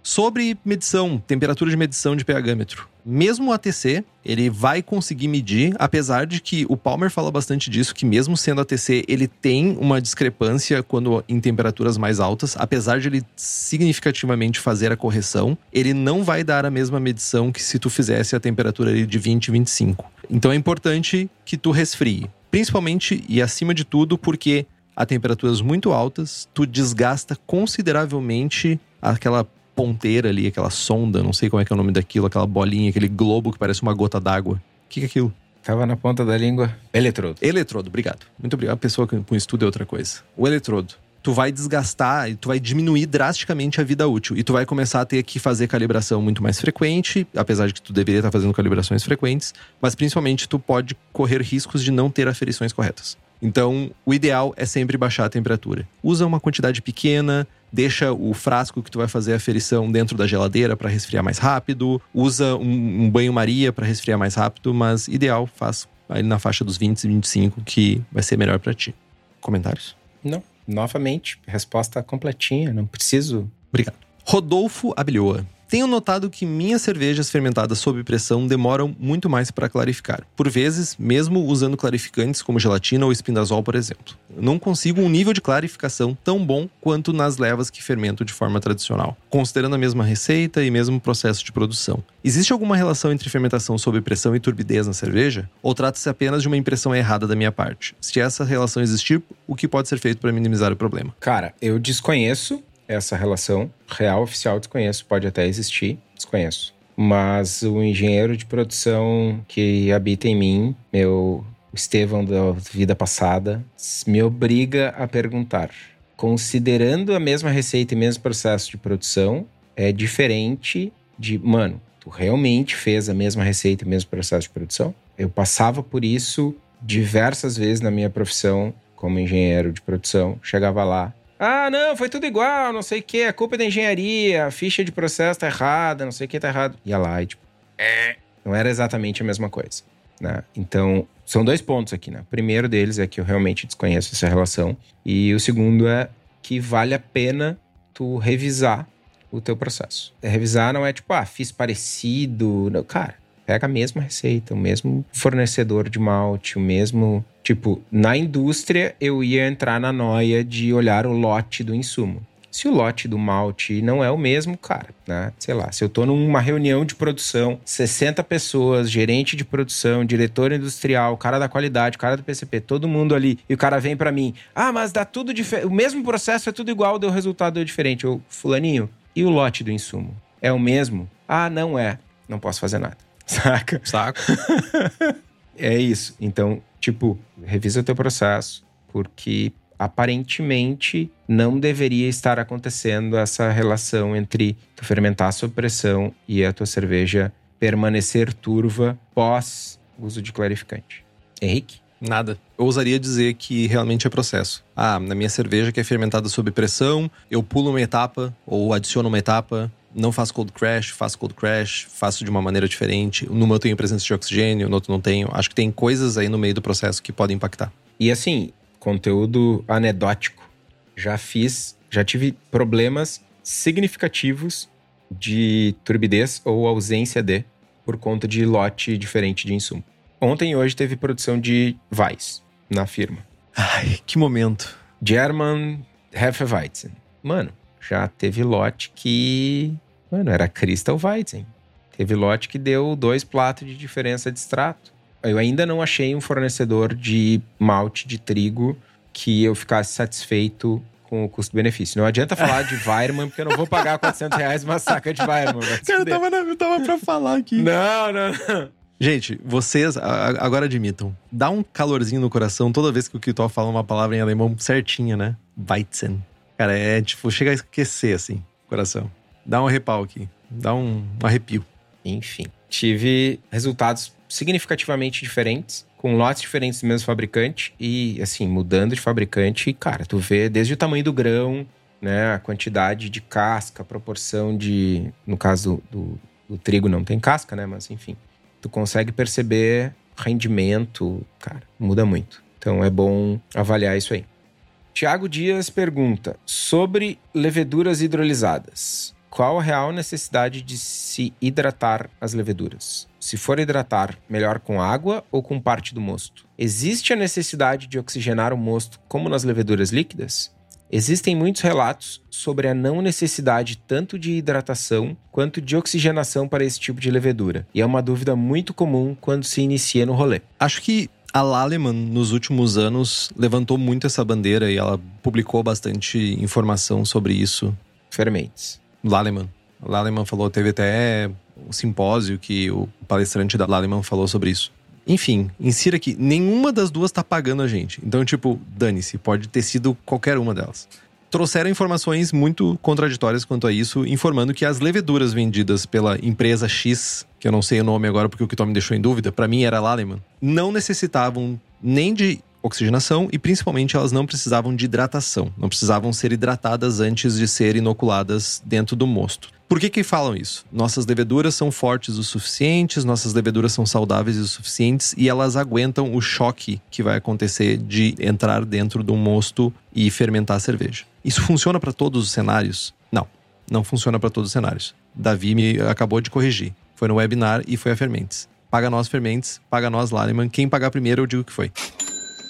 Sobre medição, temperatura de medição de pHmetro. Mesmo o ATC, ele vai conseguir medir, apesar de que o Palmer fala bastante disso, que mesmo sendo ATC, ele tem uma discrepância quando em temperaturas mais altas, apesar de ele significativamente fazer a correção, ele não vai dar a mesma medição que se tu fizesse a temperatura de 20, 25. Então é importante que tu resfrie, principalmente e acima de tudo porque a temperaturas muito altas, tu desgasta consideravelmente aquela ponteira ali, aquela sonda, não sei como é que é o nome daquilo, aquela bolinha, aquele globo que parece uma gota d'água. O que, que é aquilo? Tava na ponta da língua. Eletrodo. Eletrodo, obrigado. Muito obrigado. A pessoa com estudo é outra coisa. O eletrodo. Tu vai desgastar e tu vai diminuir drasticamente a vida útil. E tu vai começar a ter que fazer calibração muito mais frequente, apesar de que tu deveria estar fazendo calibrações frequentes, mas principalmente tu pode correr riscos de não ter aferições corretas. Então, o ideal é sempre baixar a temperatura. Usa uma quantidade pequena, deixa o frasco que tu vai fazer a ferição dentro da geladeira para resfriar mais rápido, usa um, um banho-maria para resfriar mais rápido, mas ideal, faz aí na faixa dos 20 e 25 que vai ser melhor para ti. Comentários? Não. Novamente, resposta completinha, não preciso. Obrigado. Rodolfo Abelhoa. Tenho notado que minhas cervejas fermentadas sob pressão demoram muito mais para clarificar. Por vezes, mesmo usando clarificantes como gelatina ou espindazol, por exemplo. não consigo um nível de clarificação tão bom quanto nas levas que fermento de forma tradicional, considerando a mesma receita e mesmo processo de produção. Existe alguma relação entre fermentação sob pressão e turbidez na cerveja? Ou trata-se apenas de uma impressão errada da minha parte? Se essa relação existir, o que pode ser feito para minimizar o problema? Cara, eu desconheço essa relação real, oficial, desconheço. Pode até existir, desconheço. Mas o engenheiro de produção que habita em mim, meu Estevão da vida passada, me obriga a perguntar. Considerando a mesma receita e mesmo processo de produção, é diferente de, mano, tu realmente fez a mesma receita e mesmo processo de produção? Eu passava por isso diversas vezes na minha profissão como engenheiro de produção. Chegava lá, ah, não, foi tudo igual, não sei o que, a culpa é da engenharia, a ficha de processo tá errada, não sei o que tá errado. Ia lá e tipo, é. Não era exatamente a mesma coisa, né? Então, são dois pontos aqui, né? O primeiro deles é que eu realmente desconheço essa relação. E o segundo é que vale a pena tu revisar o teu processo. Revisar não é tipo, ah, fiz parecido. Não, cara, pega a mesma receita, o mesmo fornecedor de malte, o mesmo. Tipo, na indústria eu ia entrar na noia de olhar o lote do insumo. Se o lote do malte não é o mesmo, cara, né? Sei lá, se eu tô numa reunião de produção, 60 pessoas, gerente de produção, diretor industrial, cara da qualidade, cara do PCP, todo mundo ali, e o cara vem para mim, ah, mas dá tudo diferente, o mesmo processo é tudo igual, deu resultado diferente. Eu, fulaninho, e o lote do insumo? É o mesmo? Ah, não é. Não posso fazer nada. Saca? Saco. é isso. Então, tipo, revisa o teu processo, porque aparentemente não deveria estar acontecendo essa relação entre tu fermentar sob pressão e a tua cerveja permanecer turva pós uso de clarificante. Henrique? Nada. Eu ousaria dizer que realmente é processo. Ah, na minha cerveja que é fermentada sob pressão, eu pulo uma etapa ou adiciono uma etapa, não faço cold crash, faço cold crash, faço de uma maneira diferente. No meu eu tenho presença de oxigênio, no outro não tenho. Acho que tem coisas aí no meio do processo que podem impactar. E assim, conteúdo anedótico. Já fiz, já tive problemas significativos de turbidez ou ausência de por conta de lote diferente de insumo. Ontem e hoje teve produção de vais na firma. Ai, que momento. German Hefeweizen. Mano, já teve lote que. Mano, era Crystal Weizen. Teve lote que deu dois platos de diferença de extrato. Eu ainda não achei um fornecedor de malte de trigo que eu ficasse satisfeito com o custo-benefício. Não adianta falar de Weirman, porque eu não vou pagar 400 reais uma saca de Weirman. Cara, eu tava, eu tava pra falar aqui. Não, não, não. Gente, vocês agora admitam. Dá um calorzinho no coração toda vez que o Kitó fala uma palavra em alemão certinha, né? Weizen. Cara, é tipo, chega a esquecer, assim, coração. Dá um repau aqui. Dá um, um arrepio. Enfim, tive resultados significativamente diferentes, com lotes diferentes do mesmo fabricante e, assim, mudando de fabricante. Cara, tu vê desde o tamanho do grão, né, a quantidade de casca, a proporção de. No caso do, do, trigo não tem casca, né, mas enfim tu consegue perceber rendimento, cara, muda muito. Então é bom avaliar isso aí. Tiago Dias pergunta sobre leveduras hidrolisadas. Qual a real necessidade de se hidratar as leveduras? Se for hidratar, melhor com água ou com parte do mosto? Existe a necessidade de oxigenar o mosto como nas leveduras líquidas? Existem muitos relatos sobre a não necessidade tanto de hidratação quanto de oxigenação para esse tipo de levedura, e é uma dúvida muito comum quando se inicia no rolê. Acho que a Laleman, nos últimos anos, levantou muito essa bandeira e ela publicou bastante informação sobre isso. Fermentes. Laleman. Laleman falou, teve até um simpósio que o palestrante da Laleman falou sobre isso. Enfim, insira aqui, nenhuma das duas tá pagando a gente. Então, tipo, dane-se, pode ter sido qualquer uma delas. Trouxeram informações muito contraditórias quanto a isso, informando que as leveduras vendidas pela empresa X, que eu não sei o nome agora porque o que me deixou em dúvida, para mim era Laleman, não necessitavam nem de oxigenação e principalmente elas não precisavam de hidratação, não precisavam ser hidratadas antes de ser inoculadas dentro do mosto. Por que que falam isso? Nossas leveduras são fortes o suficientes, nossas leveduras são saudáveis o suficientes e elas aguentam o choque que vai acontecer de entrar dentro do mosto e fermentar a cerveja. Isso funciona para todos os cenários? Não, não funciona para todos os cenários. Davi me acabou de corrigir. Foi no webinar e foi a Fermentes. Paga nós Fermentes, paga nós Laleman. Quem pagar primeiro eu digo que foi.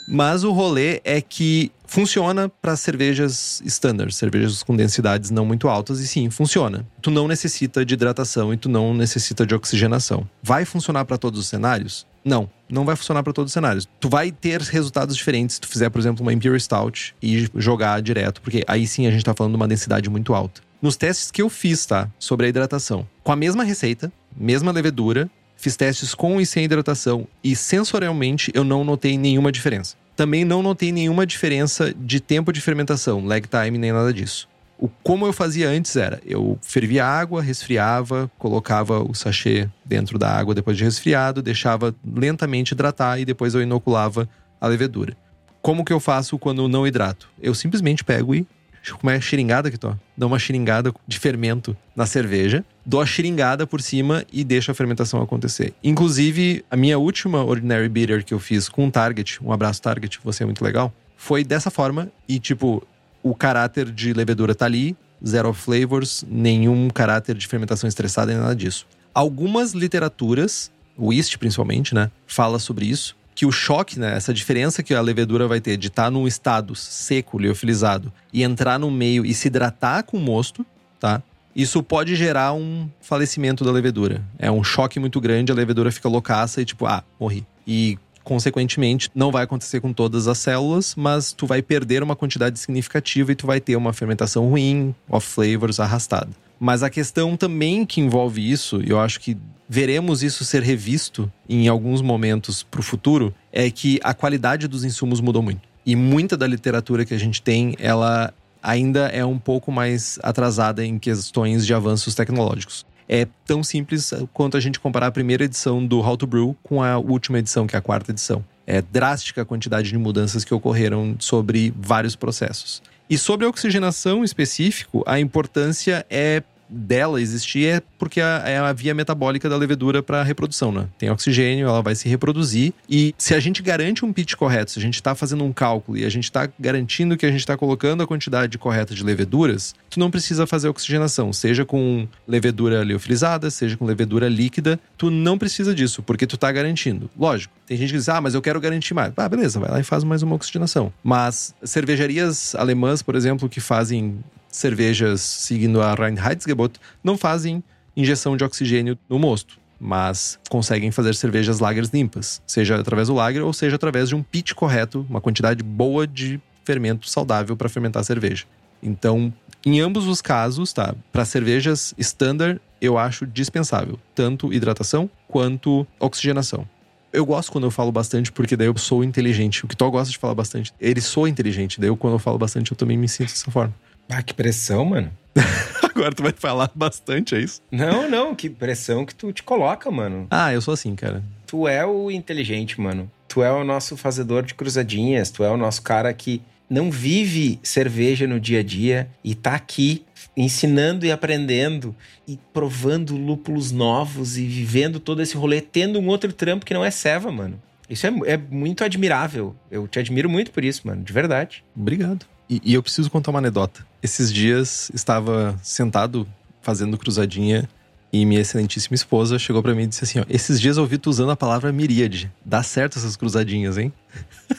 Mas o rolê é que funciona para cervejas standard, cervejas com densidades não muito altas, e sim, funciona. Tu não necessita de hidratação e tu não necessita de oxigenação. Vai funcionar para todos os cenários? Não, não vai funcionar para todos os cenários. Tu vai ter resultados diferentes se tu fizer, por exemplo, uma Imperial Stout e jogar direto, porque aí sim a gente tá falando de uma densidade muito alta. Nos testes que eu fiz, tá, sobre a hidratação, com a mesma receita, mesma levedura, Fiz testes com e sem hidratação e sensorialmente eu não notei nenhuma diferença. Também não notei nenhuma diferença de tempo de fermentação, lag time nem nada disso. O como eu fazia antes era, eu fervia água, resfriava, colocava o sachê dentro da água depois de resfriado, deixava lentamente hidratar e depois eu inoculava a levedura. Como que eu faço quando não hidrato? Eu simplesmente pego e como é xiringada que tô? Dou uma xiringada de fermento na cerveja, dou a xiringada por cima e deixo a fermentação acontecer. Inclusive, a minha última Ordinary Bitter que eu fiz com Target, um abraço Target, você é muito legal, foi dessa forma e tipo, o caráter de levedura tá ali, zero flavors, nenhum caráter de fermentação estressada nem nada disso. Algumas literaturas, o East principalmente, né, fala sobre isso que o choque, né, essa diferença que a levedura vai ter de estar tá num estado seco, liofilizado, e entrar no meio e se hidratar com o mosto, tá? Isso pode gerar um falecimento da levedura. É um choque muito grande, a levedura fica loucaça e tipo, ah, morri. E consequentemente, não vai acontecer com todas as células, mas tu vai perder uma quantidade significativa e tu vai ter uma fermentação ruim, off flavors arrastada. Mas a questão também que envolve isso, e eu acho que veremos isso ser revisto em alguns momentos para o futuro, é que a qualidade dos insumos mudou muito. E muita da literatura que a gente tem, ela ainda é um pouco mais atrasada em questões de avanços tecnológicos. É tão simples quanto a gente comparar a primeira edição do How to Brew com a última edição, que é a quarta edição. É drástica a quantidade de mudanças que ocorreram sobre vários processos. E sobre a oxigenação em específico, a importância é dela existir é porque é a via metabólica da levedura para reprodução, né? Tem oxigênio, ela vai se reproduzir e se a gente garante um pitch correto, se a gente está fazendo um cálculo e a gente está garantindo que a gente está colocando a quantidade correta de leveduras, tu não precisa fazer oxigenação, seja com levedura liofilizada, seja com levedura líquida, tu não precisa disso, porque tu está garantindo. Lógico, tem gente que diz, ah, mas eu quero garantir mais. Ah, beleza, vai lá e faz mais uma oxigenação. Mas cervejarias alemãs, por exemplo, que fazem cervejas seguindo a Reinheitsgebot não fazem injeção de oxigênio no mosto, mas conseguem fazer cervejas lagers limpas, seja através do lager ou seja através de um pitch correto, uma quantidade boa de fermento saudável para fermentar a cerveja. Então, em ambos os casos, tá? Para cervejas standard, eu acho dispensável, tanto hidratação quanto oxigenação. Eu gosto quando eu falo bastante, porque daí eu sou inteligente. O que tu gosta de falar bastante, ele sou inteligente. Daí eu, quando eu falo bastante, eu também me sinto dessa forma. Ah, que pressão, mano. Agora tu vai falar bastante, é isso? Não, não, que pressão que tu te coloca, mano. Ah, eu sou assim, cara. Tu é o inteligente, mano. Tu é o nosso fazedor de cruzadinhas, tu é o nosso cara que não vive cerveja no dia a dia e tá aqui ensinando e aprendendo e provando lúpulos novos e vivendo todo esse rolê, tendo um outro trampo que não é ceva, mano. Isso é, é muito admirável. Eu te admiro muito por isso, mano, de verdade. Obrigado. E, e eu preciso contar uma anedota. Esses dias estava sentado fazendo cruzadinha e minha excelentíssima esposa chegou para mim e disse assim: ó, Esses dias eu ouvi tu usando a palavra miríade. Dá certo essas cruzadinhas, hein?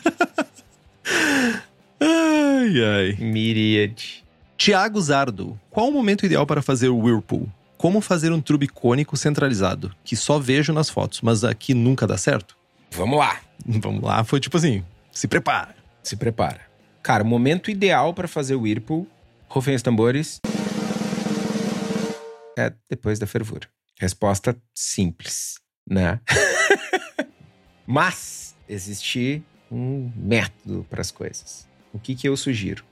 ai, ai. Miríade. Tiago Zardo, qual o momento ideal para fazer o Whirlpool? Como fazer um trube cônico centralizado, que só vejo nas fotos, mas aqui nunca dá certo? Vamos lá. Vamos lá, foi tipo assim: se prepara. Se prepara. Cara, momento ideal para fazer o Whirlpool, rufem os tambores, é depois da fervura. Resposta simples, né? Mas existe um método para as coisas. O que, que eu sugiro?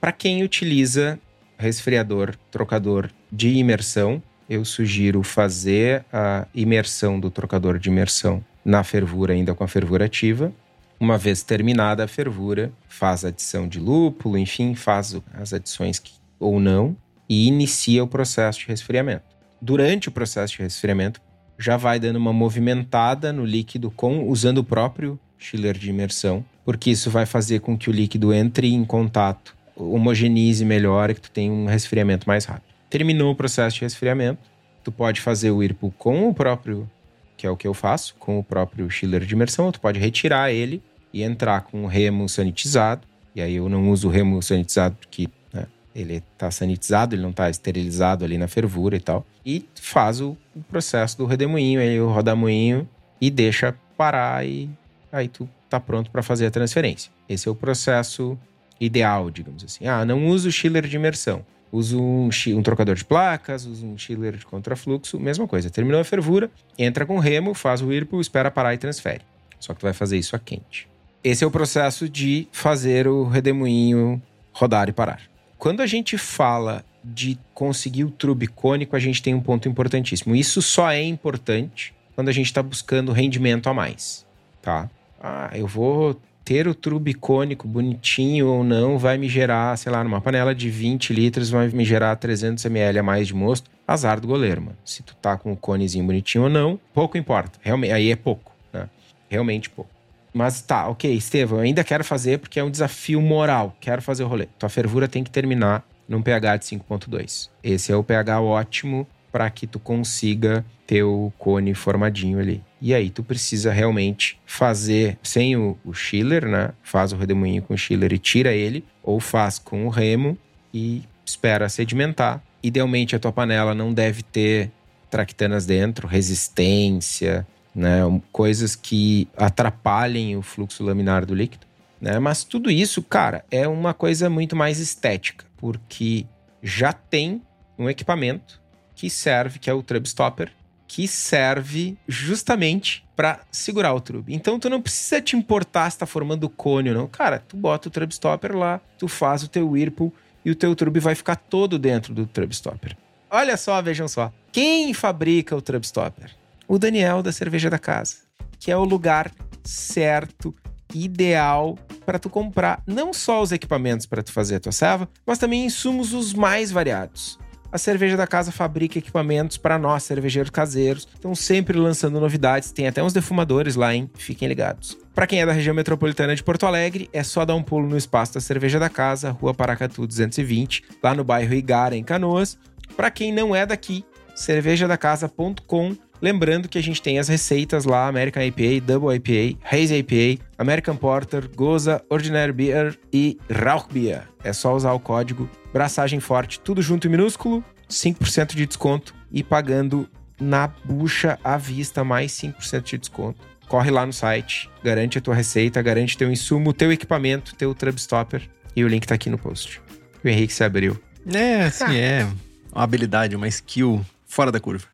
Para quem utiliza resfriador, trocador de imersão, eu sugiro fazer a imersão do trocador de imersão na fervura, ainda com a fervura ativa, uma vez terminada a fervura, faz adição de lúpulo, enfim, faz as adições que, ou não e inicia o processo de resfriamento. Durante o processo de resfriamento, já vai dando uma movimentada no líquido com usando o próprio chiller de imersão, porque isso vai fazer com que o líquido entre em contato, homogeneize melhor e que tu tenha um resfriamento mais rápido. Terminou o processo de resfriamento, tu pode fazer o whirlpool com o próprio, que é o que eu faço, com o próprio chiller de imersão, tu pode retirar ele e entrar com o remo sanitizado. E aí eu não uso o remo sanitizado porque né, ele está sanitizado, ele não está esterilizado ali na fervura e tal. E faz o, o processo do redemoinho, aí o rodamoinho e deixa parar e aí tu tá pronto para fazer a transferência. Esse é o processo ideal, digamos assim. Ah, não uso chiller de imersão. Uso um, um, trocador de placas, uso um chiller de contrafluxo, mesma coisa. Terminou a fervura, entra com remo, faz o whirlpool, espera parar e transfere. Só que tu vai fazer isso a quente. Esse é o processo de fazer o redemoinho rodar e parar. Quando a gente fala de conseguir o trube cônico, a gente tem um ponto importantíssimo. Isso só é importante quando a gente está buscando rendimento a mais, tá? Ah, eu vou ter o trube cônico bonitinho ou não, vai me gerar, sei lá, numa panela de 20 litros, vai me gerar 300 ml a mais de mosto. Azar do goleiro, mano. Se tu tá com o conezinho bonitinho ou não, pouco importa. Realmente, aí é pouco, né? Realmente pouco. Mas tá, ok, Estevam, eu ainda quero fazer porque é um desafio moral. Quero fazer o rolê. Tua fervura tem que terminar num pH de 5.2. Esse é o pH ótimo para que tu consiga ter o cone formadinho ali. E aí tu precisa realmente fazer sem o, o chiller, né? Faz o redemoinho com o chiller e tira ele, ou faz com o remo e espera sedimentar. Idealmente a tua panela não deve ter tractanas dentro, resistência, né? Coisas que atrapalhem o fluxo laminar do líquido, né? Mas tudo isso, cara, é uma coisa muito mais estética, porque já tem um equipamento que serve, que é o Trub Stopper, que serve justamente para segurar o trube. Então tu não precisa te importar se tá formando cone ou não. Cara, tu bota o Trub Stopper lá, tu faz o teu Whirlpool e o teu trube vai ficar todo dentro do Trub Stopper. Olha só, vejam só. Quem fabrica o Trub Stopper? O Daniel da Cerveja da Casa, que é o lugar certo, ideal para tu comprar não só os equipamentos para tu fazer a tua serva, mas também insumos os mais variados. a cerveja da casa fabrica equipamentos para nós, cervejeiros caseiros. Estão sempre lançando novidades, tem até uns defumadores lá, hein? Fiquem ligados. Para quem é da região metropolitana de Porto Alegre, é só dar um pulo no espaço da Cerveja da Casa, Rua Paracatu 220, lá no bairro Igara, em Canoas. Para quem não é daqui, cervejadacasa.com. Lembrando que a gente tem as receitas lá: American IPA, Double IPA, Haze IPA, American Porter, Goza, Ordinary Beer e Rauchbier. É só usar o código Braçagem Forte, tudo junto em minúsculo, 5% de desconto e pagando na bucha à vista mais 5% de desconto. Corre lá no site, garante a tua receita, garante teu insumo, teu equipamento, teu Trubstopper e o link tá aqui no post. O Henrique se abriu. É, assim, é uma habilidade, uma skill fora da curva.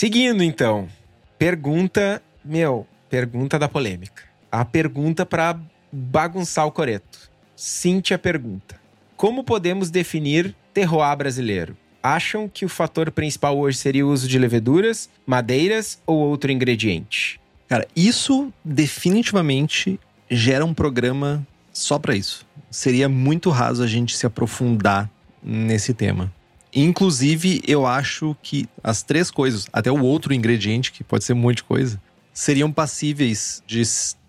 Seguindo então, pergunta, meu, pergunta da polêmica. A pergunta para bagunçar o coreto. Cíntia pergunta: Como podemos definir terroir brasileiro? Acham que o fator principal hoje seria o uso de leveduras, madeiras ou outro ingrediente? Cara, isso definitivamente gera um programa só para isso. Seria muito raso a gente se aprofundar nesse tema. Inclusive, eu acho que as três coisas, até o outro ingrediente, que pode ser um monte de coisa, seriam passíveis de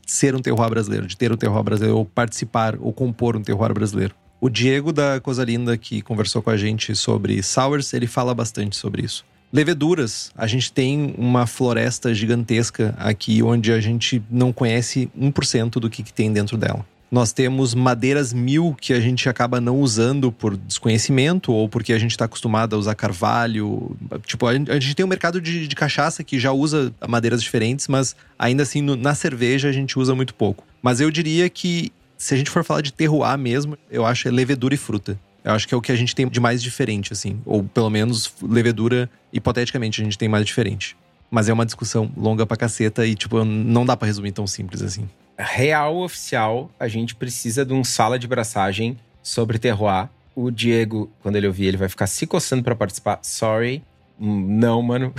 ser um terroir brasileiro, de ter um terroir brasileiro, ou participar, ou compor um terroir brasileiro. O Diego da Coisa Linda, que conversou com a gente sobre sours, ele fala bastante sobre isso. Leveduras, a gente tem uma floresta gigantesca aqui, onde a gente não conhece 1% do que, que tem dentro dela. Nós temos madeiras mil que a gente acaba não usando por desconhecimento ou porque a gente está acostumado a usar carvalho. Tipo, a gente tem um mercado de, de cachaça que já usa madeiras diferentes, mas ainda assim no, na cerveja a gente usa muito pouco. Mas eu diria que se a gente for falar de terroir mesmo, eu acho é levedura e fruta. Eu acho que é o que a gente tem de mais diferente, assim. Ou pelo menos levedura, hipoteticamente, a gente tem mais diferente. Mas é uma discussão longa pra caceta e, tipo, não dá para resumir tão simples assim real oficial, a gente precisa de um sala de braçagem sobre terroir. O Diego, quando ele ouvir, ele vai ficar se coçando para participar. Sorry. Não, mano.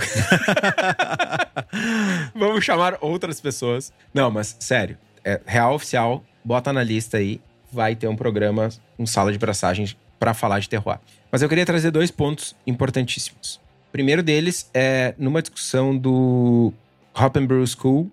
Vamos chamar outras pessoas. Não, mas sério, é real oficial, bota na lista aí. Vai ter um programa, um sala de braçagens para falar de terroir. Mas eu queria trazer dois pontos importantíssimos. O primeiro deles é numa discussão do Hop and Brew School,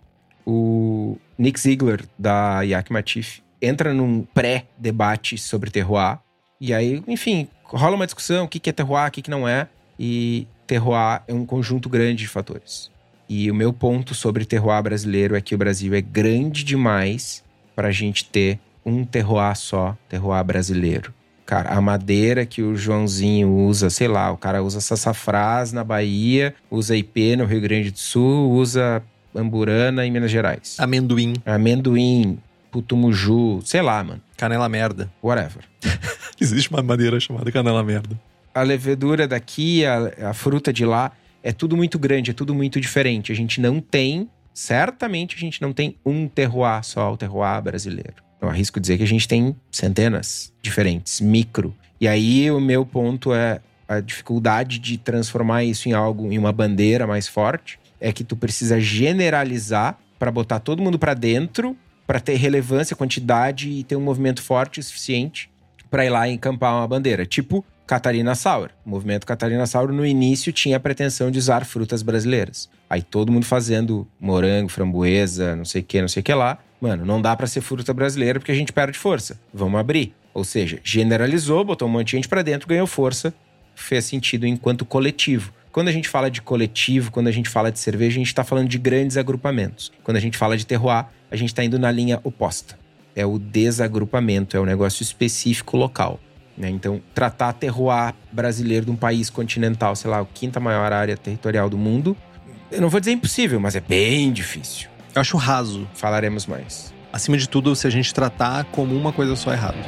o Nick Ziegler, da Yakima Chief, entra num pré-debate sobre terroir. E aí, enfim, rola uma discussão: o que é terroir, o que não é. E terroir é um conjunto grande de fatores. E o meu ponto sobre terroir brasileiro é que o Brasil é grande demais para a gente ter um terroir só, terroir brasileiro. Cara, a madeira que o Joãozinho usa, sei lá, o cara usa sassafrás na Bahia, usa IP no Rio Grande do Sul, usa Amburana em Minas Gerais. Amendoim. Amendoim, putumuju, sei lá, mano. Canela merda. Whatever. Existe uma madeira chamada canela merda. A levedura daqui, a, a fruta de lá, é tudo muito grande, é tudo muito diferente. A gente não tem, certamente a gente não tem um terroir só, o terroir brasileiro. Eu arrisco dizer que a gente tem centenas diferentes, micro. E aí o meu ponto é a dificuldade de transformar isso em algo, em uma bandeira mais forte é que tu precisa generalizar para botar todo mundo para dentro, para ter relevância, quantidade e ter um movimento forte o suficiente para ir lá e encampar uma bandeira. Tipo Catarina Saur. O movimento Catarina Saur no início tinha a pretensão de usar frutas brasileiras. Aí todo mundo fazendo morango, framboesa, não sei o que, não sei o que lá. Mano, não dá para ser fruta brasileira porque a gente perde força. Vamos abrir. Ou seja, generalizou, botou um monte de gente para dentro, ganhou força, fez sentido enquanto coletivo. Quando a gente fala de coletivo, quando a gente fala de cerveja, a gente está falando de grandes agrupamentos. Quando a gente fala de terroir, a gente está indo na linha oposta. É o desagrupamento, é o negócio específico local. Né? Então, tratar terroir brasileiro de um país continental, sei lá, a quinta maior área territorial do mundo, eu não vou dizer impossível, mas é bem difícil. Eu acho raso. Falaremos mais. Acima de tudo, se a gente tratar como uma coisa só errado.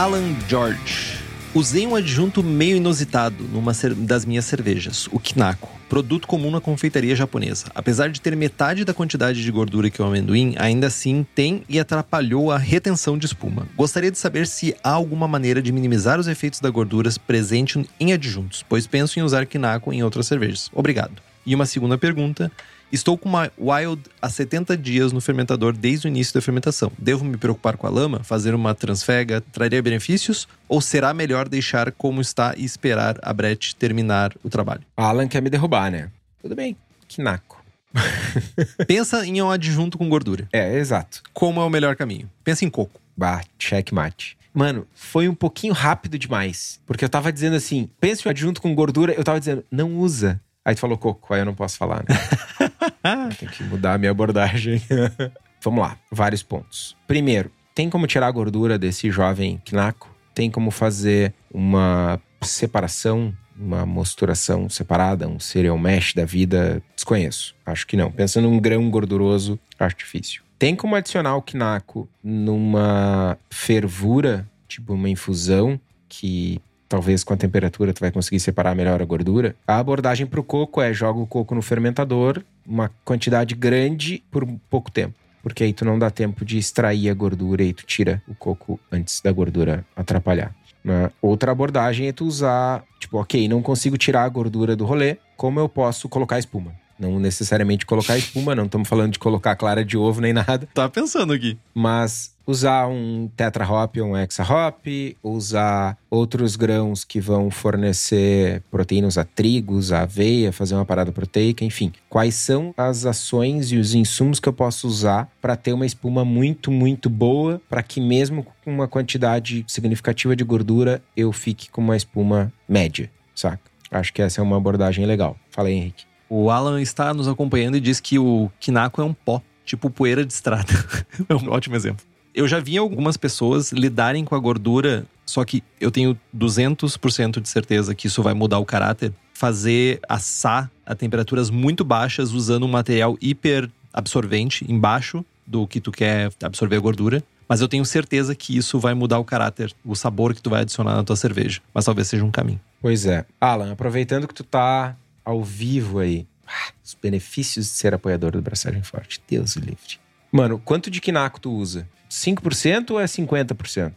Alan George. Usei um adjunto meio inusitado numa das minhas cervejas, o Kinako, produto comum na confeitaria japonesa. Apesar de ter metade da quantidade de gordura que o amendoim, ainda assim tem e atrapalhou a retenção de espuma. Gostaria de saber se há alguma maneira de minimizar os efeitos da gordura presente em adjuntos, pois penso em usar Kinako em outras cervejas. Obrigado. E uma segunda pergunta: Estou com uma Wild há 70 dias no fermentador desde o início da fermentação. Devo me preocupar com a lama? Fazer uma transfega traria benefícios? Ou será melhor deixar como está e esperar a Brett terminar o trabalho? Alan quer me derrubar, né? Tudo bem, que naco. Pensa em um adjunto com gordura. É, exato. Como é o melhor caminho? Pensa em coco. Bah, checkmate. Mano, foi um pouquinho rápido demais. Porque eu tava dizendo assim, pensa em um adjunto com gordura, eu tava dizendo, não usa. Aí tu falou coco, aí eu não posso falar, né? Tem que mudar a minha abordagem. Vamos lá, vários pontos. Primeiro, tem como tirar a gordura desse jovem quinaco? Tem como fazer uma separação, uma mosturação separada, um cereal mesh da vida? Desconheço. Acho que não. Pensando num grão gorduroso, acho difícil. Tem como adicionar o quinaco numa fervura, tipo uma infusão, que talvez com a temperatura tu vai conseguir separar melhor a gordura. A abordagem para o coco é joga o coco no fermentador, uma quantidade grande por pouco tempo. Porque aí tu não dá tempo de extrair a gordura e tu tira o coco antes da gordura atrapalhar. Né? Outra abordagem é tu usar, tipo, ok, não consigo tirar a gordura do rolê, como eu posso colocar espuma? Não necessariamente colocar espuma, não estamos falando de colocar clara de ovo nem nada. Tá pensando aqui. Mas usar um tetra hop ou um hexa hop, usar outros grãos que vão fornecer proteínas a trigos, a aveia, fazer uma parada proteica, enfim. Quais são as ações e os insumos que eu posso usar para ter uma espuma muito, muito boa, para que mesmo com uma quantidade significativa de gordura eu fique com uma espuma média, saca? Acho que essa é uma abordagem legal. Fala aí, Henrique. O Alan está nos acompanhando e diz que o quinaco é um pó, tipo poeira de estrada. é um ótimo exemplo. Eu já vi algumas pessoas lidarem com a gordura, só que eu tenho 200% de certeza que isso vai mudar o caráter. Fazer assar a temperaturas muito baixas usando um material hiper absorvente embaixo do que tu quer absorver a gordura. Mas eu tenho certeza que isso vai mudar o caráter, o sabor que tu vai adicionar na tua cerveja. Mas talvez seja um caminho. Pois é. Alan, aproveitando que tu tá ao vivo aí. Ah, os benefícios de ser apoiador do Braçagem Forte. Deus livre. Mano, quanto de quinaco tu usa? 5% ou é 50%?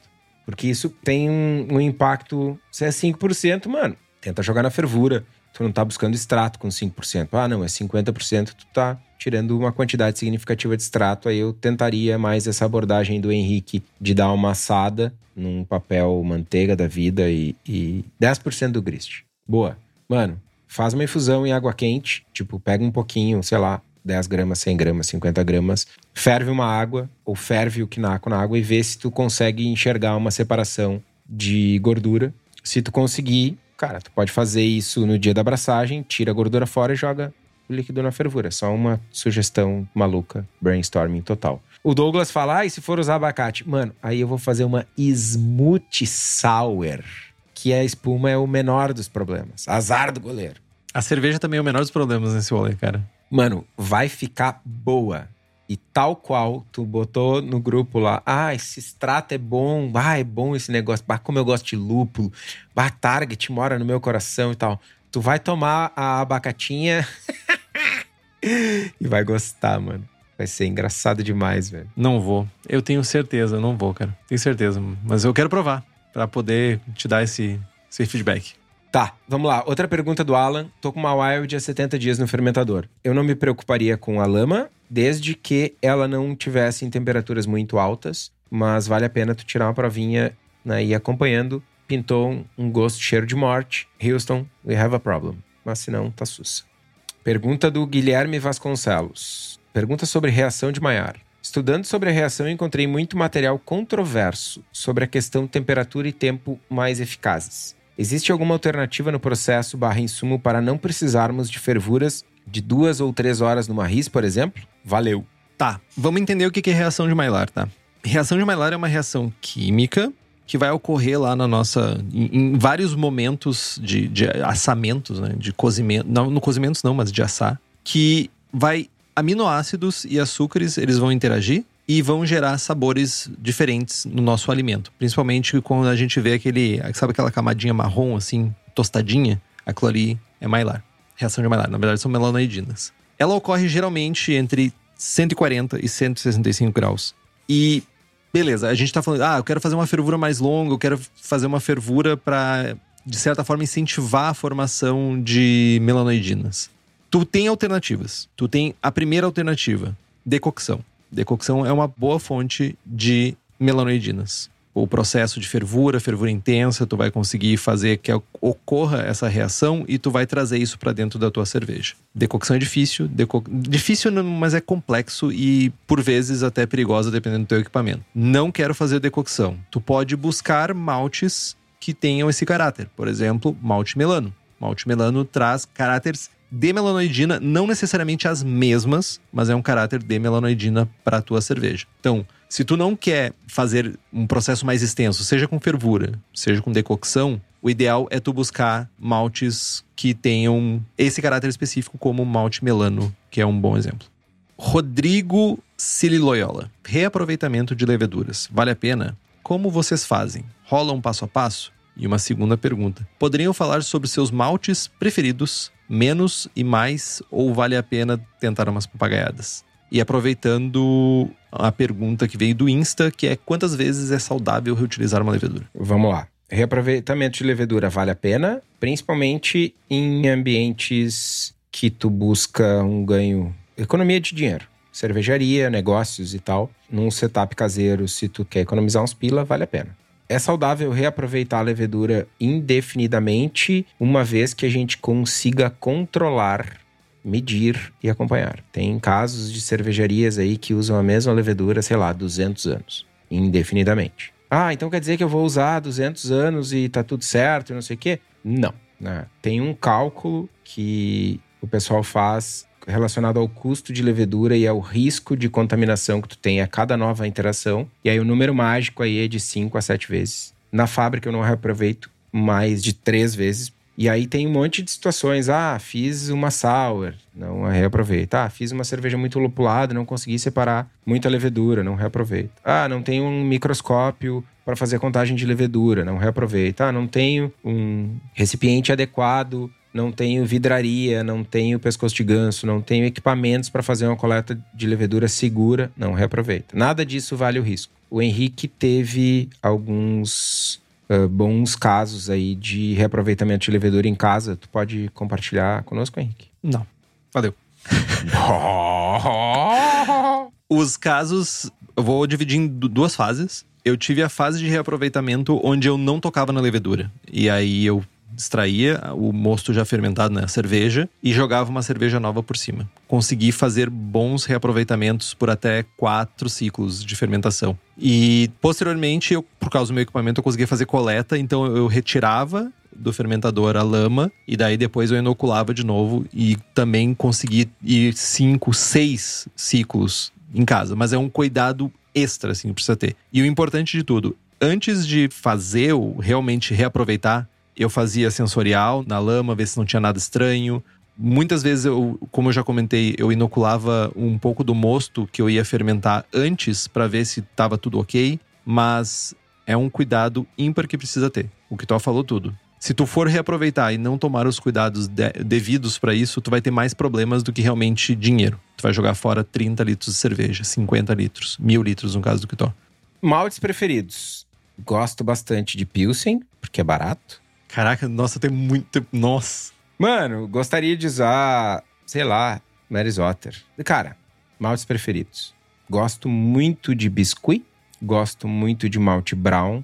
Porque isso tem um, um, impacto. Se é 5%, mano, tenta jogar na fervura. Tu não tá buscando extrato com 5%. Ah, não, é 50%, tu tá tirando uma quantidade significativa de extrato. Aí eu tentaria mais essa abordagem do Henrique de dar uma assada num papel manteiga da vida e, e 10% do grist. Boa. Mano, faz uma infusão em água quente, tipo, pega um pouquinho, sei lá, 10 gramas, 100 gramas, 50 gramas, ferve uma água ou ferve o quinaco na água e vê se tu consegue enxergar uma separação de gordura. Se tu conseguir, cara, tu pode fazer isso no dia da abraçagem, tira a gordura fora e joga o líquido na fervura. Só uma sugestão maluca, brainstorming total. O Douglas fala, ah, e se for usar abacate? Mano, aí eu vou fazer uma smoothie sour que a espuma é o menor dos problemas. Azar do goleiro. A cerveja também é o menor dos problemas nesse rolê, cara. Mano, vai ficar boa. E tal qual tu botou no grupo lá, ah, esse extrato é bom, ah, é bom esse negócio, bah, como eu gosto de lúpulo, bah, Target mora no meu coração e tal. Tu vai tomar a abacatinha e vai gostar, mano. Vai ser engraçado demais, velho. Não vou. Eu tenho certeza, não vou, cara. Tenho certeza. Mas eu quero provar para poder te dar esse, esse feedback. Tá, vamos lá. Outra pergunta do Alan. Tô com uma Wild há 70 dias no fermentador. Eu não me preocuparia com a lama, desde que ela não tivesse em temperaturas muito altas, mas vale a pena tu tirar uma provinha né, e ir acompanhando. Pintou um gosto cheiro de morte. Houston, we have a problem. Mas se não, tá sussa. Pergunta do Guilherme Vasconcelos. Pergunta sobre reação de Maillard. Estudando sobre a reação, encontrei muito material controverso sobre a questão temperatura e tempo mais eficazes. Existe alguma alternativa no processo barra insumo para não precisarmos de fervuras de duas ou três horas numa RIS, por exemplo? Valeu. Tá, vamos entender o que é reação de Maillard, tá? Reação de Maillard é uma reação química que vai ocorrer lá na nossa. em, em vários momentos de, de assamentos, né? De cozimento. Não no cozimento, não, mas de assar. Que vai aminoácidos e açúcares eles vão interagir e vão gerar sabores diferentes no nosso alimento. Principalmente quando a gente vê aquele, sabe aquela camadinha marrom assim, tostadinha? Aquilo ali é Maillard. Reação de Maillard, na verdade são melanoidinas. Ela ocorre geralmente entre 140 e 165 graus. E beleza, a gente tá falando, ah, eu quero fazer uma fervura mais longa, eu quero fazer uma fervura para de certa forma incentivar a formação de melanoidinas Tu tem alternativas. Tu tem a primeira alternativa, decocção. Decocção é uma boa fonte de melanoidinas. O processo de fervura, fervura intensa, tu vai conseguir fazer que ocorra essa reação e tu vai trazer isso para dentro da tua cerveja. Decocção é difícil, deco... difícil mas é complexo e por vezes até perigosa dependendo do teu equipamento. Não quero fazer decocção. Tu pode buscar maltes que tenham esse caráter. Por exemplo, malte melano. Malte melano traz caráteres de melanoidina, não necessariamente as mesmas, mas é um caráter de melanoidina para a tua cerveja. Então, se tu não quer fazer um processo mais extenso, seja com fervura, seja com decocção, o ideal é tu buscar maltes que tenham esse caráter específico, como o malte melano, que é um bom exemplo. Rodrigo Sililoyola. Reaproveitamento de leveduras. Vale a pena? Como vocês fazem? Rola um passo a passo? E uma segunda pergunta: poderiam falar sobre seus maltes preferidos, menos e mais, ou vale a pena tentar umas papagaiadas? E aproveitando a pergunta que veio do Insta, que é quantas vezes é saudável reutilizar uma levedura? Vamos lá. Reaproveitamento de levedura vale a pena, principalmente em ambientes que tu busca um ganho, economia de dinheiro, cervejaria, negócios e tal. Num setup caseiro, se tu quer economizar uns pila, vale a pena. É saudável reaproveitar a levedura indefinidamente, uma vez que a gente consiga controlar, medir e acompanhar. Tem casos de cervejarias aí que usam a mesma levedura, sei lá, 200 anos, indefinidamente. Ah, então quer dizer que eu vou usar 200 anos e tá tudo certo e não sei o quê? Não. Né? Tem um cálculo que o pessoal faz relacionado ao custo de levedura e ao risco de contaminação que tu tem a cada nova interação. E aí o número mágico aí é de 5 a 7 vezes. Na fábrica eu não reaproveito mais de 3 vezes. E aí tem um monte de situações. Ah, fiz uma sour, não reaproveito. Ah, fiz uma cerveja muito lupulada, não consegui separar muita levedura, não reaproveito. Ah, não tenho um microscópio para fazer contagem de levedura, não reaproveito. Ah, não tenho um recipiente adequado não tenho vidraria, não tenho pescoço de ganso, não tenho equipamentos para fazer uma coleta de levedura segura, não reaproveita. Nada disso vale o risco. O Henrique teve alguns uh, bons casos aí de reaproveitamento de levedura em casa. Tu pode compartilhar conosco, Henrique? Não. Valeu. Os casos, eu vou dividir em duas fases. Eu tive a fase de reaproveitamento onde eu não tocava na levedura. E aí eu extraía o mosto já fermentado na cerveja e jogava uma cerveja nova por cima. Consegui fazer bons reaproveitamentos por até quatro ciclos de fermentação. E posteriormente, eu, por causa do meu equipamento, eu conseguia fazer coleta, então eu retirava do fermentador a lama e daí depois eu inoculava de novo e também consegui ir cinco, seis ciclos em casa. Mas é um cuidado extra, assim, que precisa ter. E o importante de tudo, antes de fazer o realmente reaproveitar, eu fazia sensorial na lama, ver se não tinha nada estranho. Muitas vezes, eu, como eu já comentei, eu inoculava um pouco do mosto que eu ia fermentar antes para ver se estava tudo ok, mas é um cuidado ímpar que precisa ter. O que tu falou tudo. Se tu for reaproveitar e não tomar os cuidados de, devidos para isso, tu vai ter mais problemas do que realmente dinheiro. Tu vai jogar fora 30 litros de cerveja, 50 litros, mil litros no caso do tu. Maltes preferidos. Gosto bastante de Pilsen, porque é barato. Caraca, nossa, tem muito. Nossa. Mano, gostaria de usar, sei lá, Mary's Otter. Cara, maltes preferidos. Gosto muito de biscuit, gosto muito de malte brown.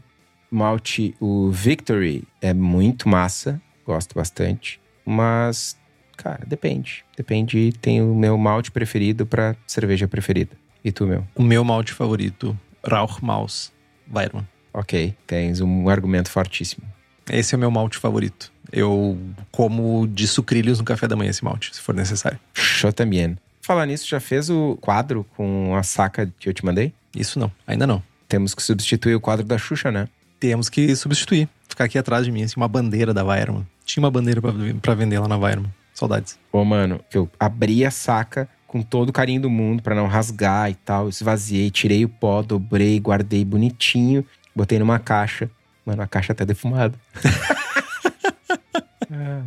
Malte, o Victory é muito massa, gosto bastante. Mas, cara, depende. Depende, tem o meu malte preferido para cerveja preferida. E tu, meu? O meu malte favorito, Rauchmaus Weirman. Ok, tens um argumento fortíssimo. Esse é o meu malte favorito. Eu como de sucrilhos no café da manhã esse malte, se for necessário. Show também. Falar nisso, já fez o quadro com a saca que eu te mandei? Isso não, ainda não. Temos que substituir o quadro da Xuxa, né? Temos que substituir. Ficar aqui atrás de mim, assim, uma bandeira da Weirman. Tinha uma bandeira para vender lá na Weirman. Saudades. Ô, mano, eu abri a saca com todo o carinho do mundo para não rasgar e tal. Esvaziei, tirei o pó, dobrei, guardei bonitinho, botei numa caixa. Mano, a caixa tá defumada. ah,